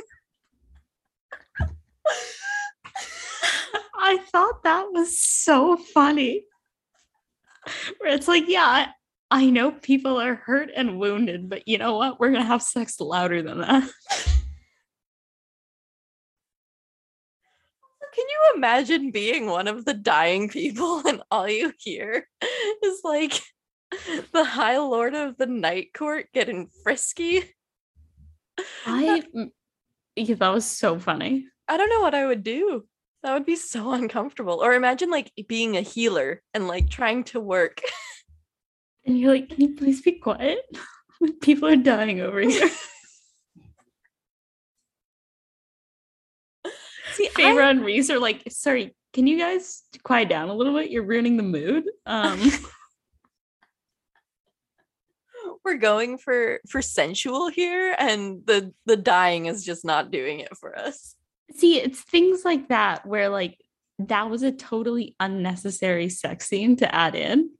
I thought that was so funny. Where it's like, yeah, I, I know people are hurt and wounded, but you know what? We're gonna have sex louder than that. Can you imagine being one of the dying people and all you hear is like the High Lord of the Night Court getting frisky? I yeah, that was so funny. I don't know what I would do. That would be so uncomfortable. Or imagine like being a healer and like trying to work. And you're like, can you please be quiet? People are dying over here. See, Feyre I, and Rhys are like, sorry, can you guys quiet down a little bit? You're ruining the mood. Um we're going for for sensual here, and the the dying is just not doing it for us. See, it's things like that where like that was a totally unnecessary sex scene to add in.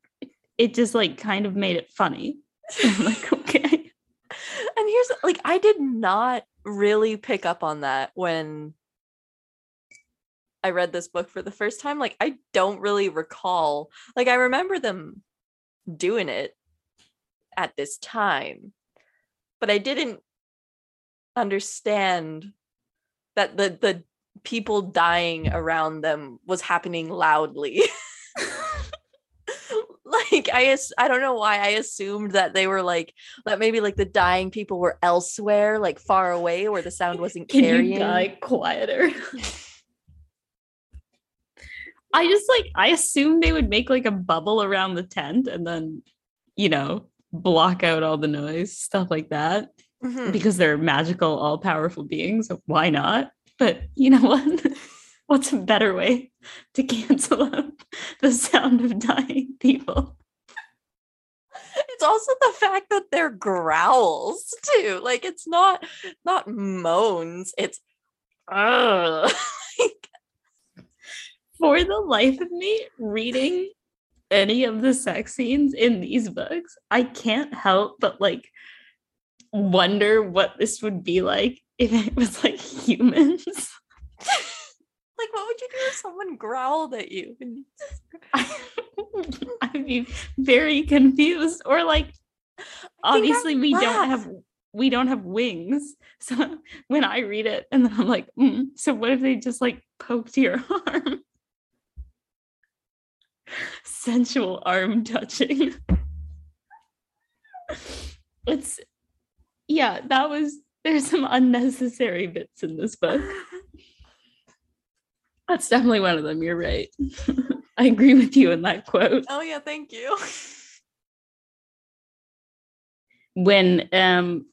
It just like kind of made it funny. Like, okay. And here's like I did not really pick up on that when I read this book for the first time. Like I don't really recall. Like I remember them doing it at this time. But I didn't understand that the the people dying around them was happening loudly. like I I don't know why I assumed that they were like that maybe like the dying people were elsewhere, like far away where the sound wasn't Can carrying. you die quieter? I just like I assumed they would make like a bubble around the tent and then, you know, block out all the noise, stuff like that. Mhm. Because they're magical, all powerful beings. So why not? But you know what? What's a better way to cancel out the sound of dying people? It's also the fact that they're growls too. Like it's not not moans. It's like, For the life of me, reading any of the sex scenes in these books, I can't help but like wonder what this would be like if it was like humans. like what would you do if someone growled at you? I'd be very confused. Or like obviously we don't have we don't have wings. So when I read it and then I'm like, mm, so what if they just like poked your arm? Sensual arm touching. It's yeah, that was there's some unnecessary bits in this book. That's definitely one of them. You're right. I agree with you in that quote. Oh yeah, thank you. when um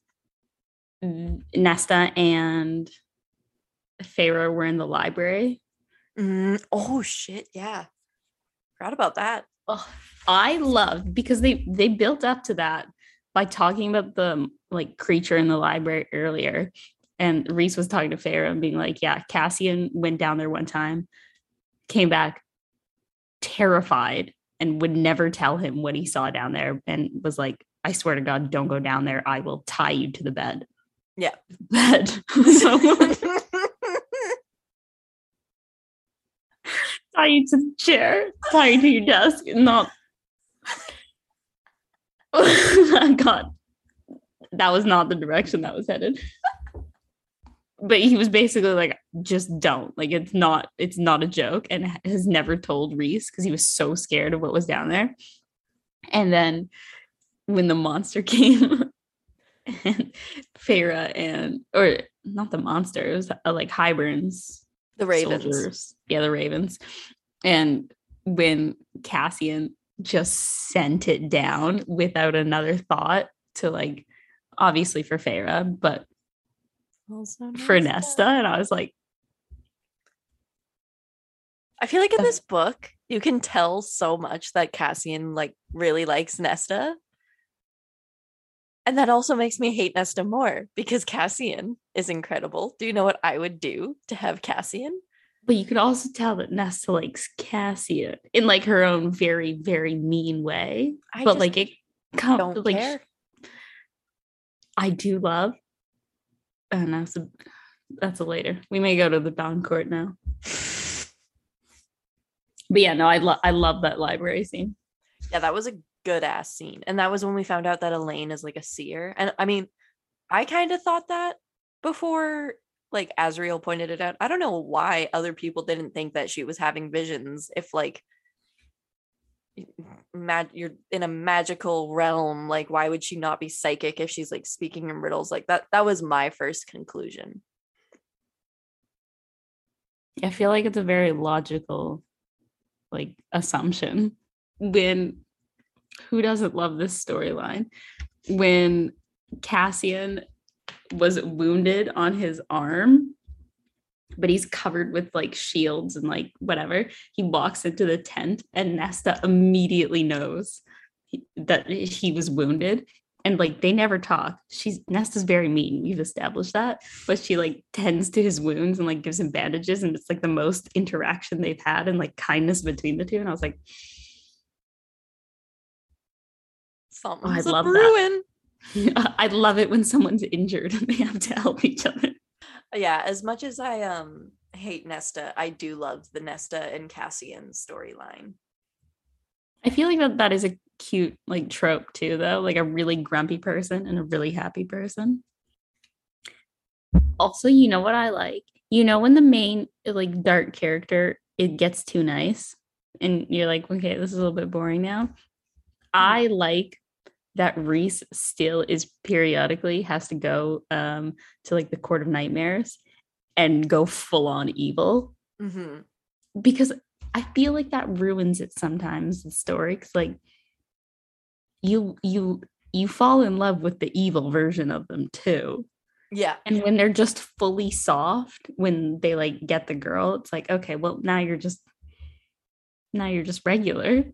Nesta and Feyre were in the library. Mm, oh shit, yeah. Forgot about that. Oh, I loved because they they built up to that by talking about the like creature in the library earlier. And Rhys was talking to Feyre and being like, Yeah, Cassian went down there one time, came back terrified and would never tell him what he saw down there and was like, I swear to God, don't go down there. I will tie you to the bed. Yeah. Bed. so tie you to the chair, tie you to your desk, and not. God, that was not the direction that was headed. But he was basically like, just don't. Like, it's not, it's not a joke, and has never told Rhys because he was so scared of what was down there. And then when the monster came, and Feyre and or not the monster, it was uh, like Hybern's the Ravens. soldiers. Yeah, the Ravens. And when Cassian just sent it down without another thought to like obviously for Feyre, but Also for Nesta. Nesta. And I was like, I feel like in this book, you can tell so much that Cassian like really likes Nesta. And that also makes me hate Nesta more because Cassian is incredible. Do you know what I would do to have Cassian? but you can also tell that Nesta likes Cassian in like her own very, very mean way. I but like it comes like care. I do love. Oh, and that's a that's a later. We may go to the Dawn Court now. But yeah, no, I love I love that library scene. Yeah, that was a good ass scene. And that was when we found out that Elain is like a seer. And I mean, I kind of thought that before like Azriel pointed it out. I don't know why other people didn't think that she was having visions if like mag- you're in a magical realm like why would she not be psychic if she's like speaking in riddles like that that was my first conclusion I feel like it's a very logical like assumption. When who doesn't love this storyline? When Cassian was wounded on his arm, but he's covered with like shields and like whatever. He walks into the tent and Nesta immediately knows he- that he was wounded. And like they never talk. She's Nesta's very mean. We've established that. But she like tends to his wounds and like gives him bandages. And it's like the most interaction they've had and like kindness between the two. And I was like, something's oh, love a that. I love it when someone's injured and they have to help each other. Yeah as much as i um hate nesta i do love the nesta and cassian storyline I feel like that, that is a cute like trope too, though, like a really grumpy person and a really happy person. Also, you know what I like? You know when the main like dark character it gets too nice and you're like, okay, this is a little bit boring now. I like that Rhys still is periodically has to go um to like the court of nightmares and go full on evil hmm because I feel like that ruins it sometimes the story cuz like you you you fall in love with the evil version of them too Yeah. and when they're just fully soft when they like get the girl it's like okay well now you're just now you're just regular but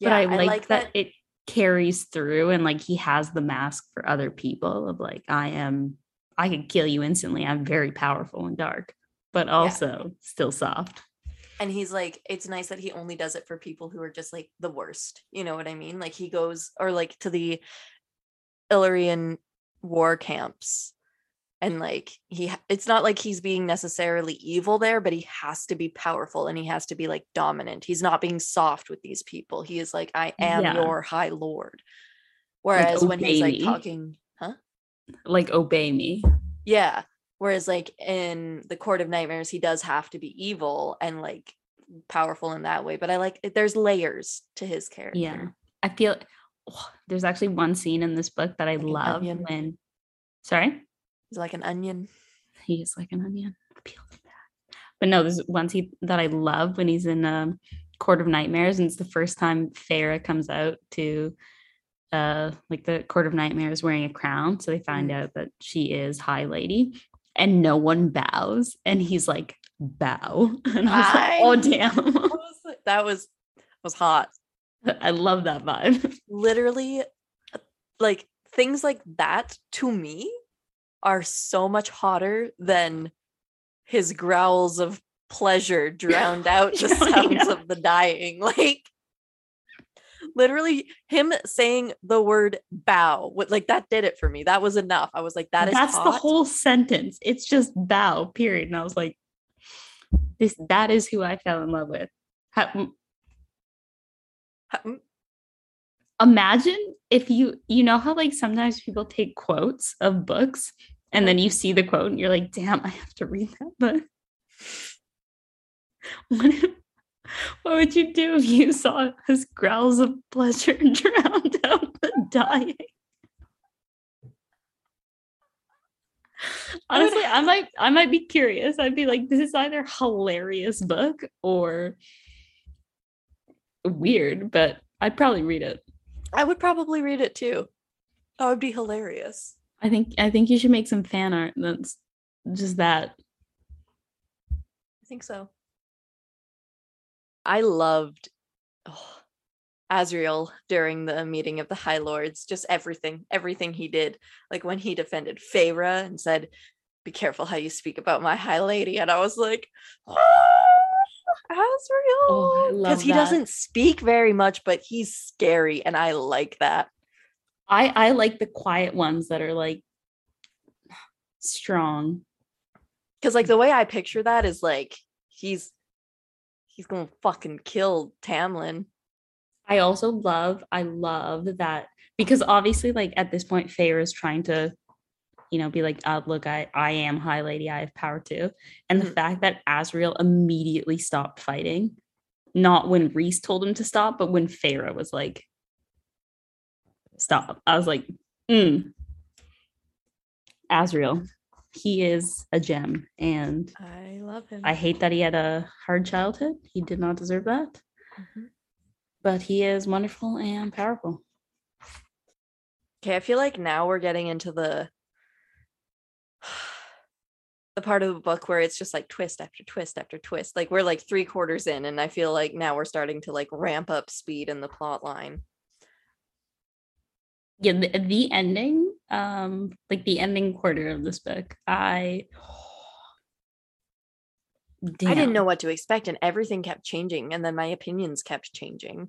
Yeah. I like, that, that. it carries through and like he has the mask for other people of like I am I could kill you instantly. I'm very powerful and dark, but also still soft. and he's like it's nice that he only does it for people who are just like the worst you know what i mean like he goes or like to the illyrian war camps and like he it's not like he's being necessarily evil there but he has to be powerful and he has to be like dominant he's not being soft with these people he is like i am Yeah. your high lord whereas when he's like me. talking huh Like obey me. yeah. Whereas like in the Court of Nightmares, he does have to be evil and like powerful in that way. But I like there's layers to his character. Yeah. I feel oh, there's actually one scene in this book that I Like an love when sorry? He's like an onion. He is like an onion. Back. But no, there's one scene that I love when he's in um Court of Nightmares, and it's the first time Feyre comes out to uh like the Court of Nightmares wearing a crown. So they find Mm. out that she is High Lady, and no one bows, and he's like, bow. And I was like, oh That damn. was that was was hot. I love that vibe. Literally like things like that to me are so much hotter than his growls of pleasure drowned out the sounds know. of the dying. Like literally him saying the word bow like that did it for me that was enough i was like that is That's the whole sentence. It's just bow, period. And I was like, this that is who I fell in love with. Ha- m- mm, imagine if you you know how like sometimes people take quotes of books and then you see the quote and you're like damn i have to read that book. What, if- what would you do if you saw his growls of pleasure drowned out the dying? Honestly i might i might be curious. I'd be like this is either hilarious book or weird but i'd probably read it. I would probably read it too. That would be hilarious I think I think you should make some fan art that's just that. i think so i loved oh, Azriel during the meeting of the High Lords, just everything, everything he did. Like when he defended Feyre and said, Be careful how you speak about my High Lady. And I was like, "Ah, Azriel. Oh, he that. doesn't speak very much, but he's scary. And I like that. I I like the quiet ones that are like strong. Cause like the way I picture that is like he's he's gonna fucking kill Tamlin. I also love I love that because obviously like at this point Feyre is trying to you know be like uh, look I I am high lady I have power too and the Mhm. fact that Azriel immediately stopped fighting not when Rhys told him to stop but when Feyre was like stop I was like mm. Azriel he is a gem and I love him. I hate that he had a hard childhood he did not deserve that Mhm. but he is wonderful and powerful Okay, I feel like now we're getting into the the part of the book where it's just like twist after twist after twist. Like we're like three quarters in, and I feel like now we're starting to like ramp up speed in the plot line. Yeah the, the ending um like the ending quarter of this book i I didn't know what to expect, and everything kept changing, and then my opinions kept changing.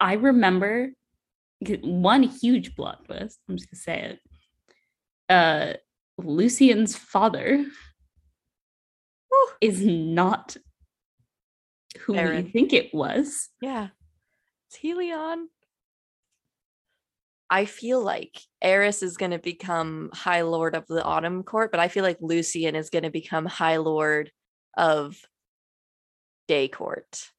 i remember one huge plot twist i'm just gonna say it uh lucien's father is not who Beron. we think it was Yeah, it's Helion. I feel like Eris is going to become High Lord of the Autumn Court, but I feel like Lucien is going to become High Lord of Day Court.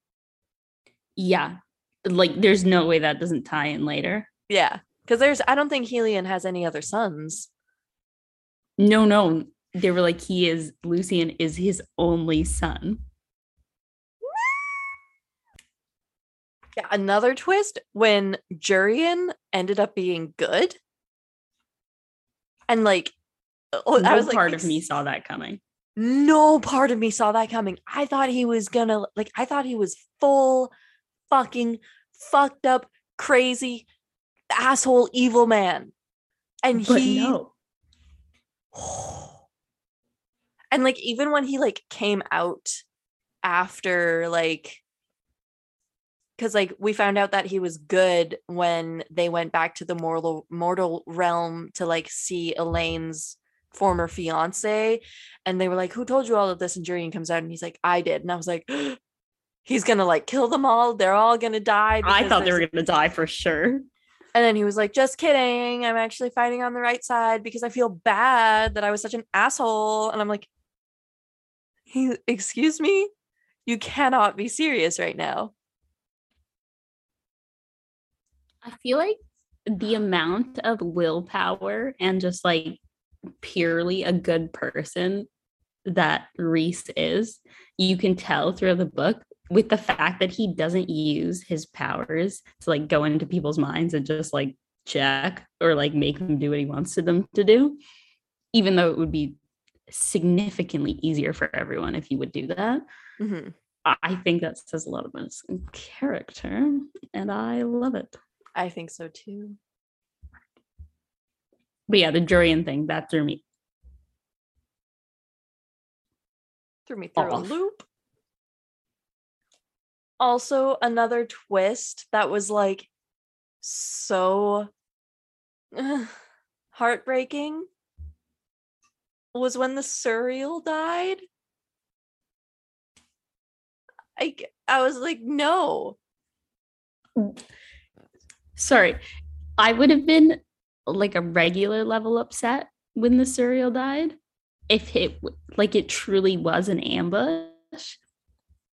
yeah Like, there's no way that doesn't tie in later. Yeah. Because there's I don't think Helion has any other sons. No, no. They were like, he is Lucien is his only son. Yeah, another twist when Jurian ended up being good. And like oh, no I was like part of me saw that coming. no part of me saw that coming. I thought he was gonna like I thought he was full fucking fucked up crazy asshole evil man. And But he no. and like even when he like came out after like because like we found out that he was good when they went back to the mortal mortal realm to like see Elain's former fiance and they were like who told you all of this and Jurian comes out and he's like I did and I was like he's gonna like kill them all they're all gonna die I thought they were gonna die for sure. and then he was like, just kidding. I'm actually fighting on the right side because I feel bad that I was such an asshole. And I'm like, he, excuse me? You cannot be serious right now. I feel like the amount of willpower and just like purely a good person that Rhys is, you can tell throughout the book with the fact that he doesn't use his powers to like go into people's minds and just like check or like make them do what he wants to them to do, even though it would be significantly easier for everyone if he would do that. Mhm. I I think that says a lot about his character, and I love it. I think so too. But yeah, the Jurian thing that threw me Threw me through Off. a loop. Also, another twist that was like so heartbreaking was when the Suriel died. I I was like, no. Mm. Sorry. I would have been like a regular level upset when the Suriel died if it like it truly was an ambush.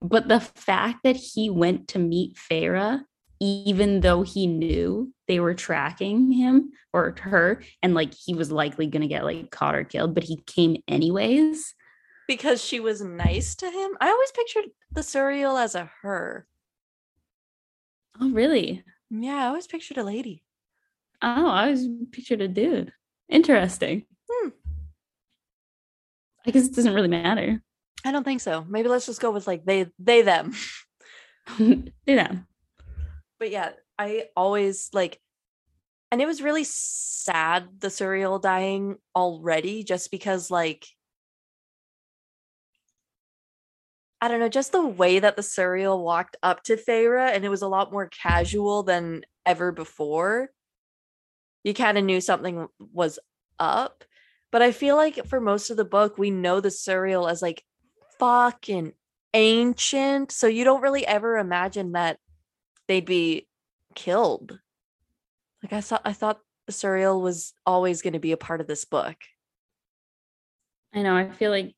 But the fact that he went to meet Feyre, even though he knew they were tracking him or her, and like he was likely gonna get like caught or killed, but he came anyways. Because she was nice to him. I always pictured the Suriel as a her. Oh, really? Yeah, I always pictured a lady. Oh, I always pictured a dude. Interesting. Hmm. I guess it doesn't really matter. I don't think so. Maybe let's just go with like they they them. yeah. but yeah, I always like and it was really sad the Suriel dying already just because like I don't know, just the way that the Suriel walked up to Feyre and it was a lot more casual than ever before. You kind of knew something was up. But I feel like for most of the book, we know the Suriel as like fucking ancient. So you don't really ever imagine that they'd be killed. Like I thought I thought the Suriel was always going to be a part of this book. I know. I feel like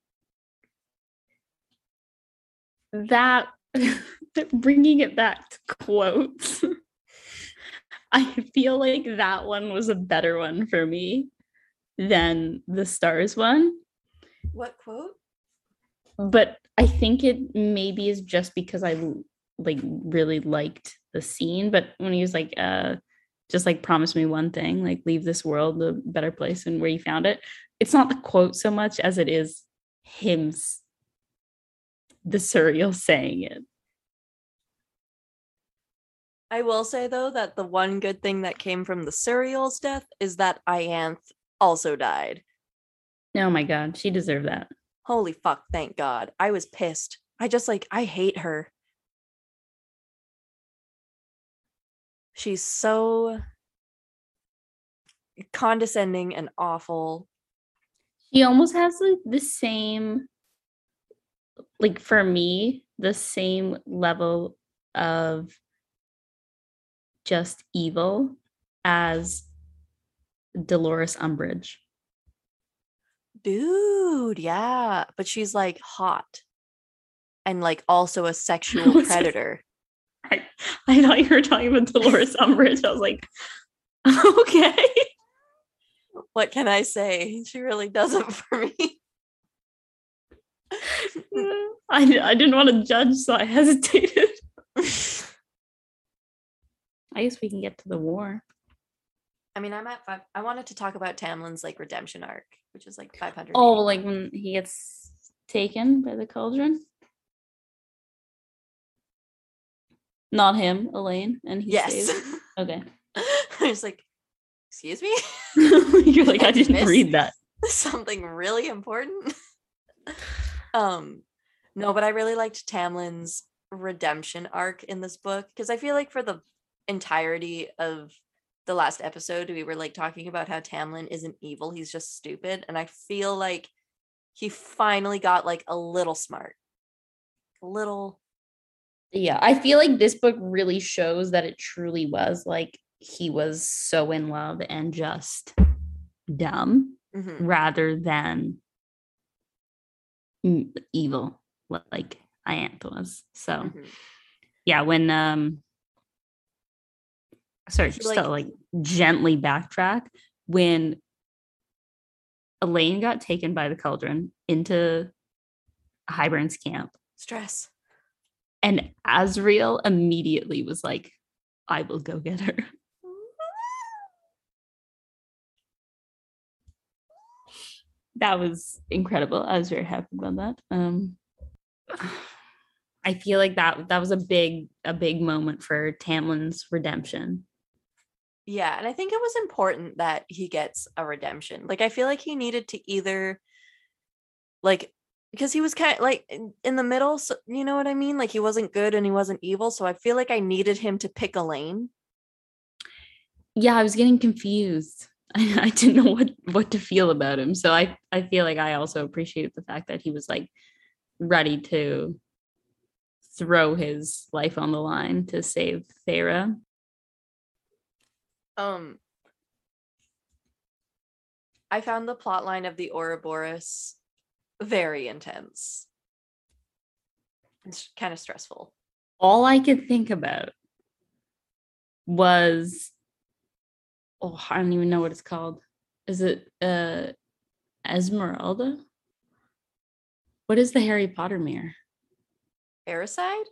that bringing it back to quotes. I feel like that one was a better one for me than the stars one. What quote? But I think it maybe is just because i like really liked the scene. But when he was like, uh, just like promise me one thing, like leave this world a better place than where you found it. It's not the quote so much as it is him, the Suriel saying it. I will say though that the one good thing that came from the Suriel's death is that Ianthe also died. Oh my god, she deserved that. Holy fuck, thank God. I was pissed. I just like I hate her. She's so condescending and awful. She almost has like the same, like for me, the same level of just evil as Dolores Umbridge. Dude, yeah. But she's like hot and like also a sexual predator. I, I thought you were talking about Dolores Umbridge. I was like, okay. What can I say? She really does it for me. I, I didn't want to judge, so I hesitated. I guess we can get to the war. I mean, I'm at five. I wanted to talk about Tamlin's like redemption arc, which is like 500. Oh, like when he gets taken by the cauldron? Not him, Elain, and he yes. stays. Okay. I was like, excuse me. You're like, I didn't read that. Something really important. Um, no, but I really liked Tamlin's redemption arc in this book because I feel like for the entirety of the last episode, we were like talking about how Tamlin isn't evil; he's just stupid, and I feel like he finally got like a little smart, a little. Yeah, I feel like this book really shows that it truly was like he was so in love and just dumb Mhm. rather than evil like Ianthe was. So Mhm. yeah, when um sorry, just like- to like gently backtrack when Elain got taken by the cauldron into Hybern's camp Stress. and Azriel immediately was like, I will go get her. That was incredible. I was very happy about that. Um I feel like that that was a big a big moment for Tamlin's redemption. Yeah, and I think it was important that he gets a redemption. Like I feel like he needed to either like because he was kind of like in, in the middle, so you know what I mean? Like he wasn't good and he wasn't evil, so I feel like I needed him to pick a lane. Yeah, I was getting confused. I, I didn't know what what to feel about him. So I I feel like I also appreciated the fact that he was like ready to throw his life on the line to save Feyre. Um I found the plot line of the Ouroboros very intense. It's kind of stressful. All I could think about was oh, I don't even know what it's called. Is it uh Esmeralda? What is the Harry Potter mirror? Parasite?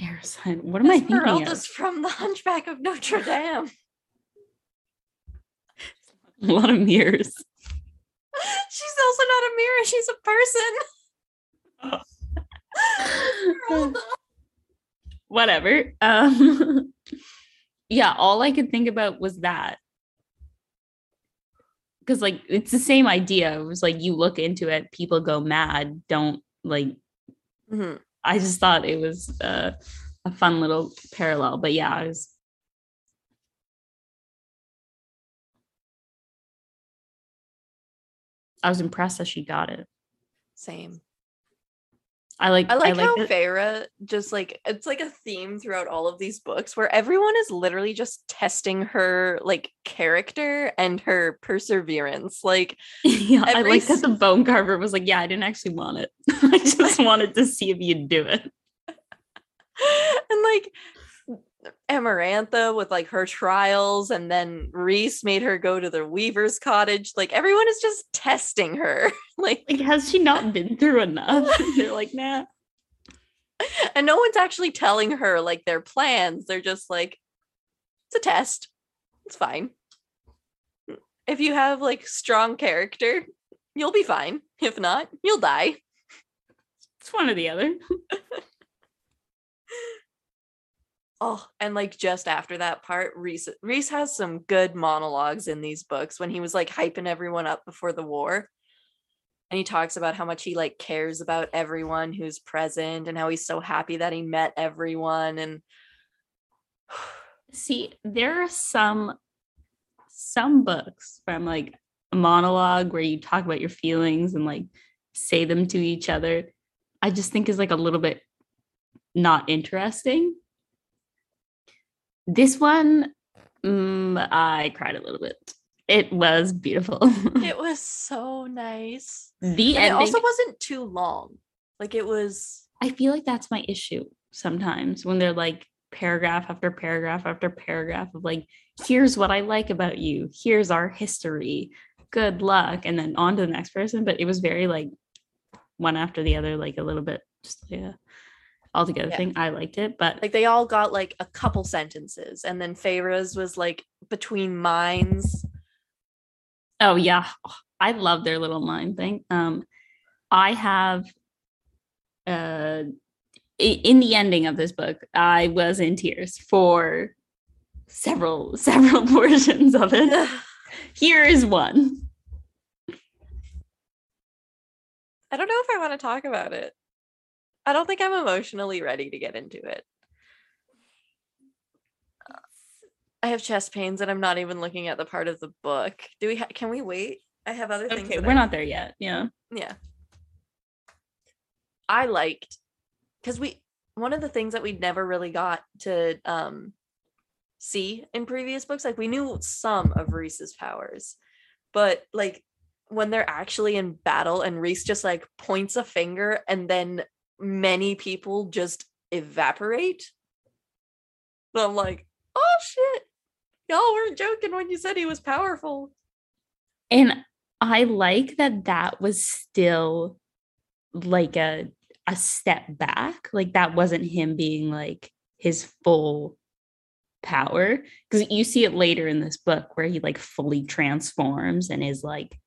Aerosine. What am I thinking Esmeralda's from the Hunchback of Notre Dame. A lot of mirrors. She's also not a mirror, she's a person. Whatever. Um yeah, all I could think about was that. Cause like it's the same idea. It was like you look into it, people go mad, don't like Mhm. I just thought it was uh, a fun little parallel. But yeah, I was I was impressed that she got it. Same. I like I like how that- Farah just like it's like a theme throughout all of these books where everyone is literally just testing her like character and her perseverance. Like yeah, I like that the bone carver was like, yeah, I didn't actually want it. I just wanted to see if you'd do it. and like Amarantha with like her trials, and then Rhys made her go to the Weaver's cottage. Like everyone is just testing her. like Like, has she not been through enough? They're like, nah. and no one's actually telling her like their plans. They're just like, it's a test. It's fine. If you have like strong character, you'll be fine. If not, you'll die. It's one or the other. Oh, and like just after that part, Rhys Rhys has some good monologues in these books when he was like hyping everyone up before the war. And he talks about how much he like cares about everyone who's present and how he's so happy that he met everyone and See, there are some some books from like a monologue where you talk about your feelings and like say them to each other. I just think is like a little bit not interesting. This one, mm, I cried a little bit. It was beautiful. it was so nice. the And it also wasn't too long. Like it was I feel like that's my issue sometimes when they're like paragraph after paragraph after paragraph of like, here's what I like about you. Here's our history. Good luck. And then on to the next person. But it was very like one after the other, like a little bit just yeah. Altogether Yeah. thing. I liked it. But Like they all got like a couple sentences, and then Feyre's was like between mines. Oh yeah, Oh, I love their little line thing. Um, I have, uh, in the ending of this book, I was in tears for several several portions of it. Here is one. I don't know if I want to talk about it. I don't think I'm emotionally ready to get into it. I have chest pains and I'm not even looking at the part of the book. Do we ha- can we wait? I have other things. Okay, we're I- not there yet. Yeah. Yeah. I liked cuz we one of the things that we never really got to um see in previous books like we knew some of Rhys's powers. But like when they're actually in battle and Rhys just like points a finger and then many people just evaporate. And I'm like, "Oh shit. Y'all weren't joking when you said he was powerful." And I like that that was still like a a step back. Like that wasn't him being like his full power because you see it later in this book where he like fully transforms and is like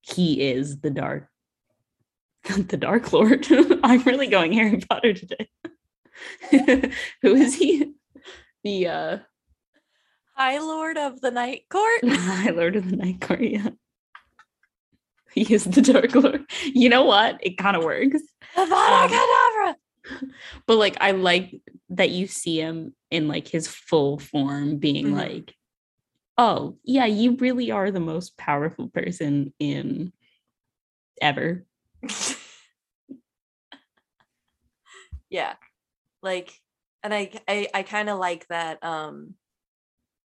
he is the dark the dark lord. I'm really going Harry Potter today. Who is he? The uh High Lord of the Night Court. High Lord of the Night Court, yeah. He is the Dark Lord. You know what? It kind of works. Kedavra! But like I like that you see him in like his full form being Mhm. like, oh yeah, you really are the most powerful person in ever. yeah. Like and I I, I kind of like that um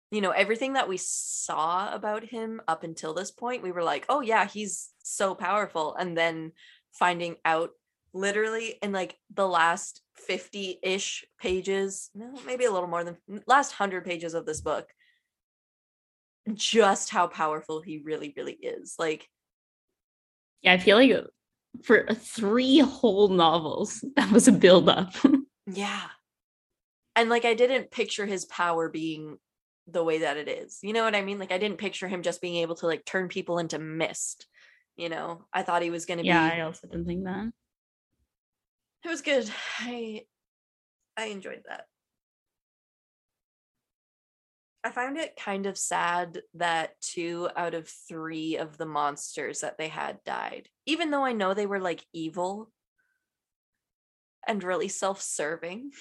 you know everything that we saw about him up until this point we were like oh yeah he's so powerful and then finding out literally in like the last 50-ish pages no maybe a little more than last 100 pages of this book just how powerful he really really is like Yeah, I feel like for three whole novels, that was a build up. Yeah. And like I didn't picture his power being the way that it is. You know what I mean? Like I didn't picture him just being able to like turn people into mist. You know, I thought he was going to yeah, be I also didn't think that. It was good. I I enjoyed that. I found it kind of sad that two out of three of the monsters that they had died. Even though I know they were like evil and really self-serving.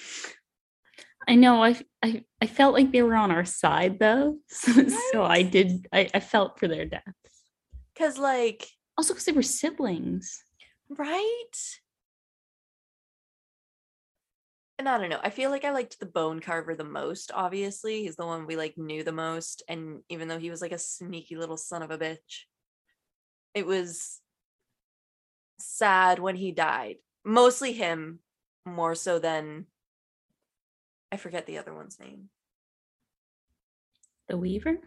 I know. I, I I felt like they were on our side though, so, so I did. I, I felt for their deaths. Cause like Also, because they were siblings. Right? And I don't know. I feel like I liked the bone carver the most, obviously. He's the one we like knew the most. And even though he was like a sneaky little son of a bitch, it was sad when he died. Mostly him, more so than I forget the other one's name. The Weaver.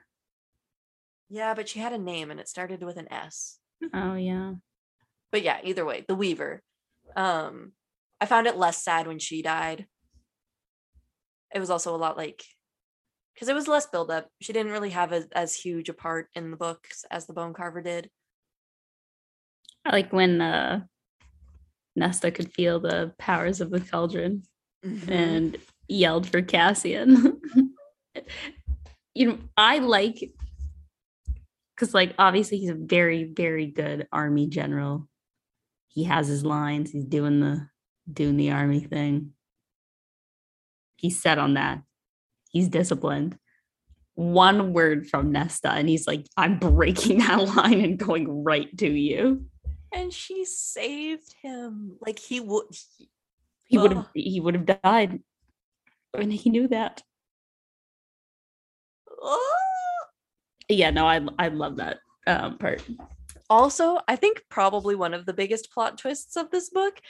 Yeah, but she had a name and it started with an S. Oh yeah. but yeah either way the weaver um i found it less sad when she died it was also a lot like because it was less build up she didn't really have as, as huge a part in the books as the bone carver did I like when uh Nesta could feel the powers of the cauldron Mhm. and yelled for Cassian. you know, I like because like obviously he's a very, very good army general. He has his lines, he's doing the doing the army thing. He's set on that. He's disciplined. One word from Nesta, and he's like, I'm breaking that line and going right to you. and she saved him like he would He would have he would have died. And he knew that. Yeah, no, I I love that um part. also i think probably one of the biggest plot twists of this book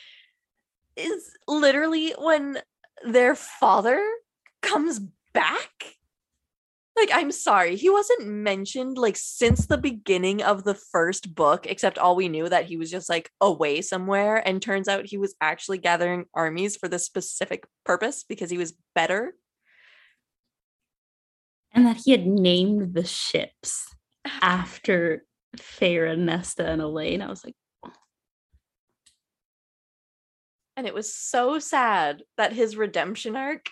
is literally when their father comes back? Like, I'm sorry, he wasn't mentioned like since the beginning of the first book, except all we knew that he was just like away somewhere. And turns out he was actually gathering armies for this specific purpose because he was better. And that he had named the ships after Feyre, Nesta, and Elain. I was like, And it was so sad that his redemption arc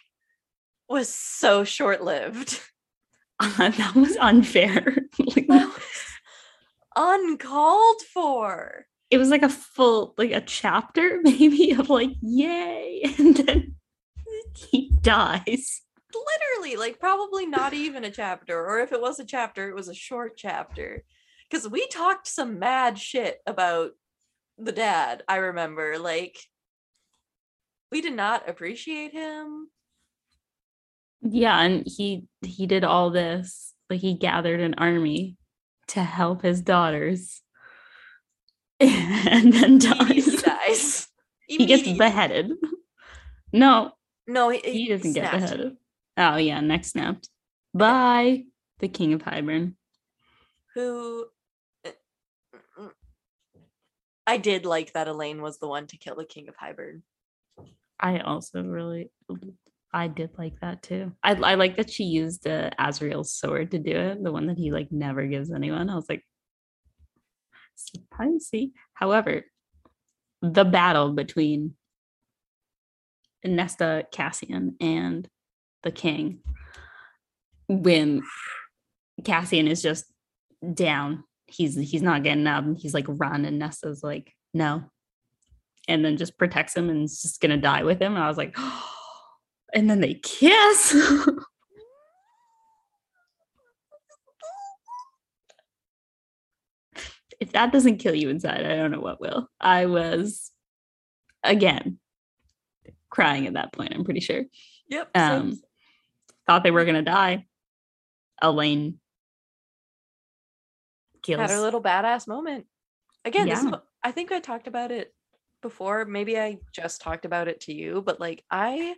was so short lived. that was unfair. like, That was uncalled for. it was like a full, like a chapter maybe of like, yay. And then he dies. Literally, like probably not even a chapter, or if it was a chapter, it was a short chapter. Because we talked some mad shit about the dad, I remember. Like, we did not appreciate him. Yeah, and he he did all this. Like he gathered an army to help his daughters. And then dies. dies. He gets beheaded. No, No, he, he doesn't get snapped. beheaded. Oh yeah, neck snapped. by the king of Hybern. who uh, I did like that Elain was the one to kill the king of Hybern. I also really, I did like that too. I I like that she used uh, Azriel's sword to do it, the one that he like never gives anyone. I was like, spicy. However, the battle between Nesta Cassian and the king, when Cassian is just down, he's he's not getting up. He's like run, and Nesta's like no, and then just protects him and is just gonna die with him. And I was like, and then they kiss. if that doesn't kill you inside, I don't know what will. I was again crying at that point, I'm pretty sure. Yep. Um thought they were gonna die. Elain kills had her little badass moment. Again, this is I think I talked about it before. Maybe I just talked about it to you, but like I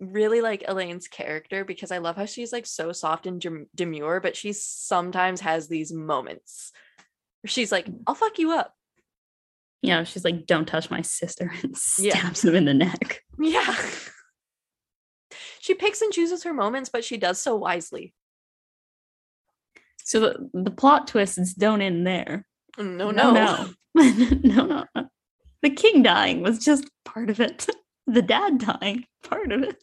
really like Elain's character because I love how she's like so soft and dem- demure, but she sometimes has these moments where she's like, "I'll fuck you up." you know, she's like, don't touch my sister and Yeah. stabs him in the neck. Yeah. she picks and chooses her moments, but she does so wisely. So the, the plot twists don't end there. No, no, no. no, no, no. The king dying was just part of it. The dad dying, part of it.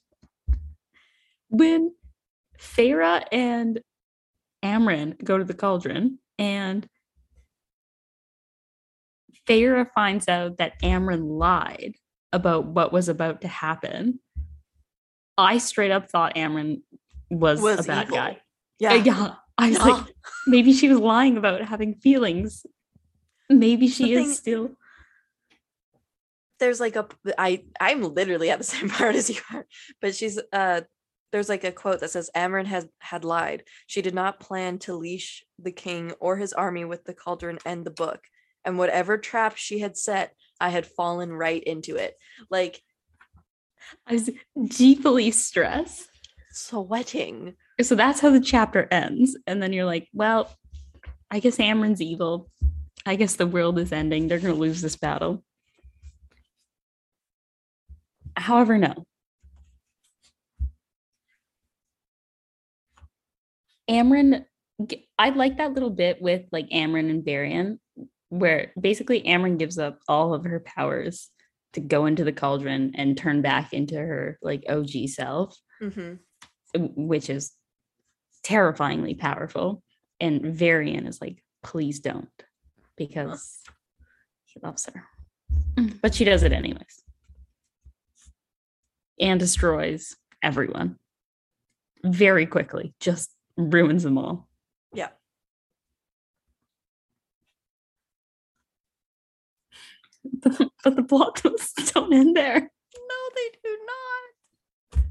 When Feyre and Amren go to the cauldron and Feyre finds out that Amren lied about what was about to happen. I straight up thought Amren was, Was a bad evil. guy. Yeah. Uh, yeah. I was No. like, maybe she was lying about having feelings. Maybe she The is thing- still. There's like a I I'm literally at the same part as you are, but she's uh there's like a quote that says Amren has had lied. She did not plan to leash the king or his army with the cauldron and the book. And whatever trap she had set, I had fallen right into it. Like I was deeply stressed. sweating. So that's how the chapter ends. And then you're like, well, I guess Amren's evil. I guess the world is ending. They're going to lose this battle. However, no. Amren, I like that little bit with like Amren and Varian, where basically Amren gives up all of her powers to go into the cauldron and turn back into her like OG self hmm which is terrifyingly powerful. And Varian is like, please don't, because he loves her. But she does it anyways. And destroys everyone very quickly, just ruins them all. Yeah. but the plot twists don't end there. No, they do not.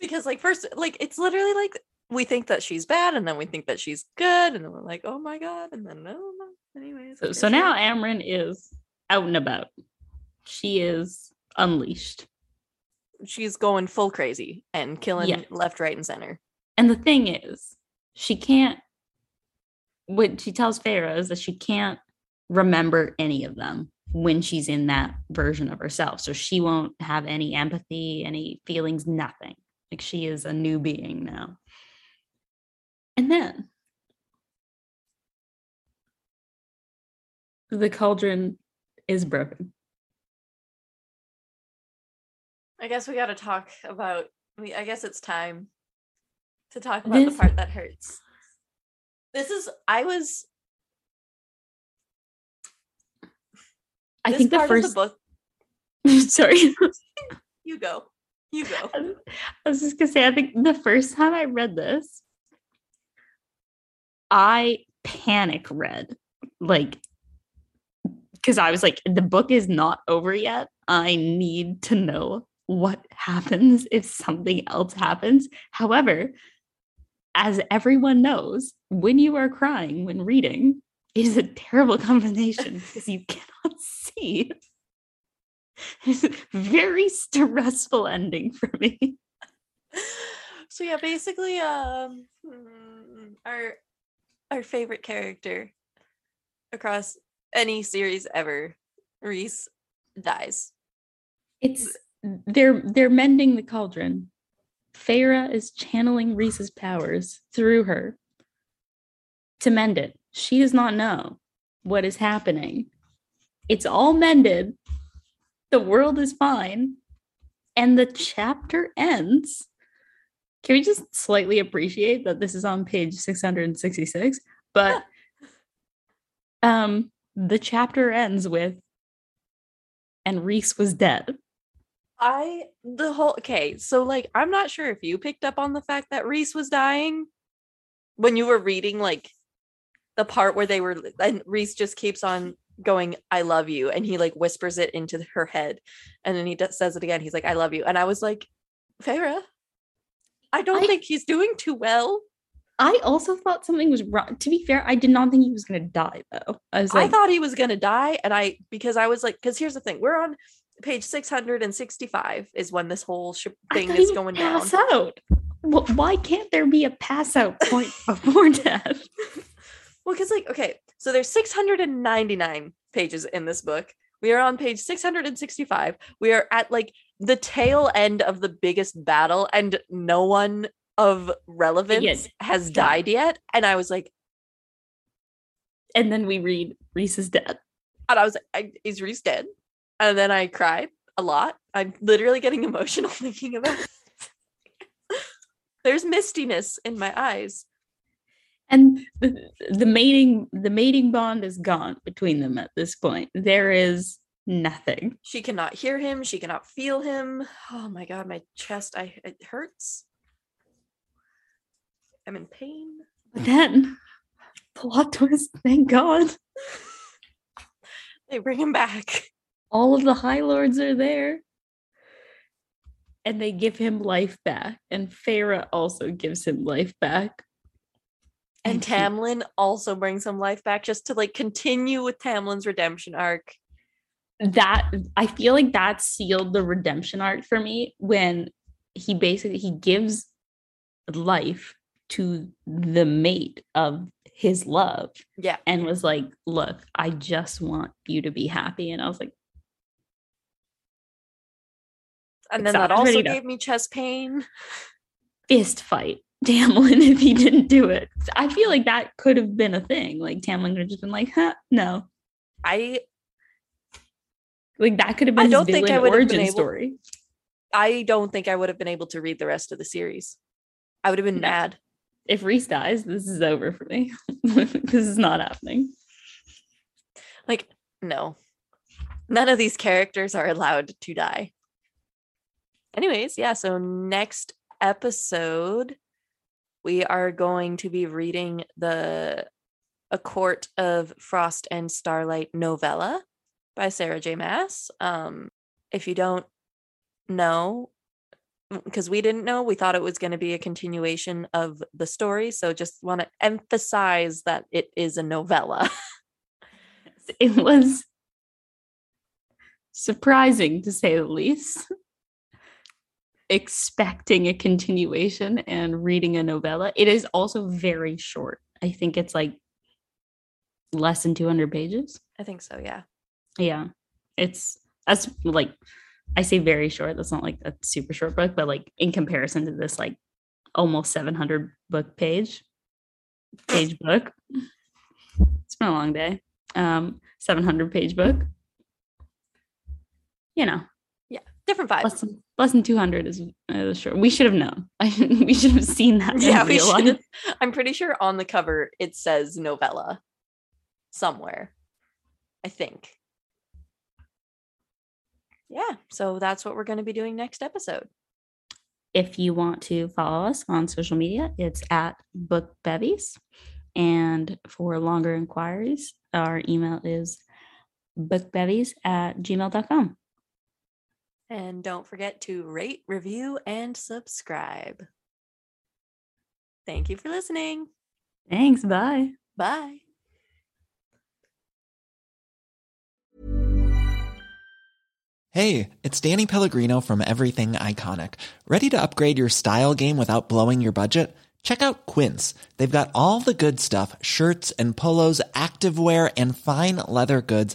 Because like first, like it's literally like we think that she's bad, and then we think that she's good, and then we're like, oh my god, and then oh no, no. Anyways, So, so now Amren is out and about. She is unleashed. She's going full crazy and killing Yes. left, right, and center. And the thing is, she can't. What she tells Feyre is that she can't remember any of them when she's in that version of herself. So she won't have any empathy, any feelings, nothing. Like she is a new being now. And then the cauldron is broken. I guess we got to talk about. I, I guess it's time to talk about This- the part that hurts. This is. I was. I think the first book. sorry. You go. You go. I was just gonna say, I think the first time I read this, I panic read like because I was like, the book is not over yet. I need to know what happens if something else happens. However, as everyone knows, when you are crying when reading, it is a terrible combination because you cannot see. It's a very stressful ending for me. so yeah, basically, um, mm, our our favorite character across any series ever, Rhys, dies. It's they're they're mending the cauldron. Feyre is channeling Rhys's powers through her to mend it. She does not know what is happening. It's all mended. The world is fine. And the chapter ends. Can we just slightly appreciate that this is on page 666? But um the chapter ends with and Rhys was dead. I the whole okay, so like I'm not sure if you picked up on the fact that Rhys was dying when you were reading like the part where they were and Rhys just keeps on going I love you and he like whispers it into her head and then he does, says it again he's like I love you and I was like Feyre I don't I- think he's doing too well. I also thought something was wrong. To be fair, I did not think he was going to die though. I was like, I thought he was gonna die, and I because I was like, because here's the thing: we're on page six hundred and sixty-five is when this whole sh- thing is going down. pass out. Well, why can't there be a pass out point before death? Well, because like, okay, so there's six hundred and ninety-nine pages in this book. We are on page six hundred and sixty-five. We are at like the tail end of the biggest battle, and no one of relevance has yeah. died yet. And I was like, And then we read Rhys is dead. and I was like, is Rhys dead? And then I cried a lot. I'm literally getting emotional thinking about it. There's mistiness in my eyes. And the, the mating the mating bond is gone between them at this point. There is nothing. She cannot hear him. She cannot feel him. Oh my god, my chest, I it hurts. I'm in pain. But then plot twist, thank God. They bring him back. All of the High Lords are there. And they give him life back. And Feyre also gives him life back. And he- Tamlin also brings some life back just to like continue with Tamlin's redemption arc. that I feel like that sealed the redemption arc for me when he basically he gives life to the mate of his love Yeah. and was like, "Look, I just want you to be happy." And I was like, And then that also gave me chest pain. "Fist fight, Tamlin!" If he didn't do it, I feel like that could have been a thing. Like Tamlin could have just been like, "Huh, no." I Like that could have been I don't think I would have been origin able- story. I don't think I would have been able to read the rest of the series. I would have been No. mad. If Rhys dies, this is over for me. this is not happening. Like, no. None of these characters are allowed to die. Anyways, yeah, so next episode we are going to be reading the A Court of Frost and Starlight novella by Sarah J. Maas. Um if you don't know because we didn't know, we thought it was going to be a continuation of the story, so just want to emphasize that it is a novella. it was surprising to say the least. Expecting a continuation and reading a novella. It is also very short. I think it's like less than 200 pages. I think so, yeah. Yeah. It's that's like I say very short. That's not like a super short book, but like in comparison to this like almost 700 book page page book. It's been a long day. Um 700 page book. You know, Yeah. Different vibe. less than, less than 200 is, uh, is short. We should have known. I, we should have seen that. Yeah, we should. I'm pretty sure on the cover it says novella somewhere. I think. Yeah, so that's what we're going to be doing next episode. if you want to follow us on social media, it's at Book Bevies. And for longer inquiries, our email is bookbevies at gmail.com. And don't forget to rate, review, and subscribe. Thank you for listening. Thanks. Bye. Bye. Hey, it's Danny Pellegrino from Everything Iconic. Ready to upgrade your style game without blowing your budget? Check out Quince. They've got all the good stuff shirts and polos, activewear, and fine leather goods,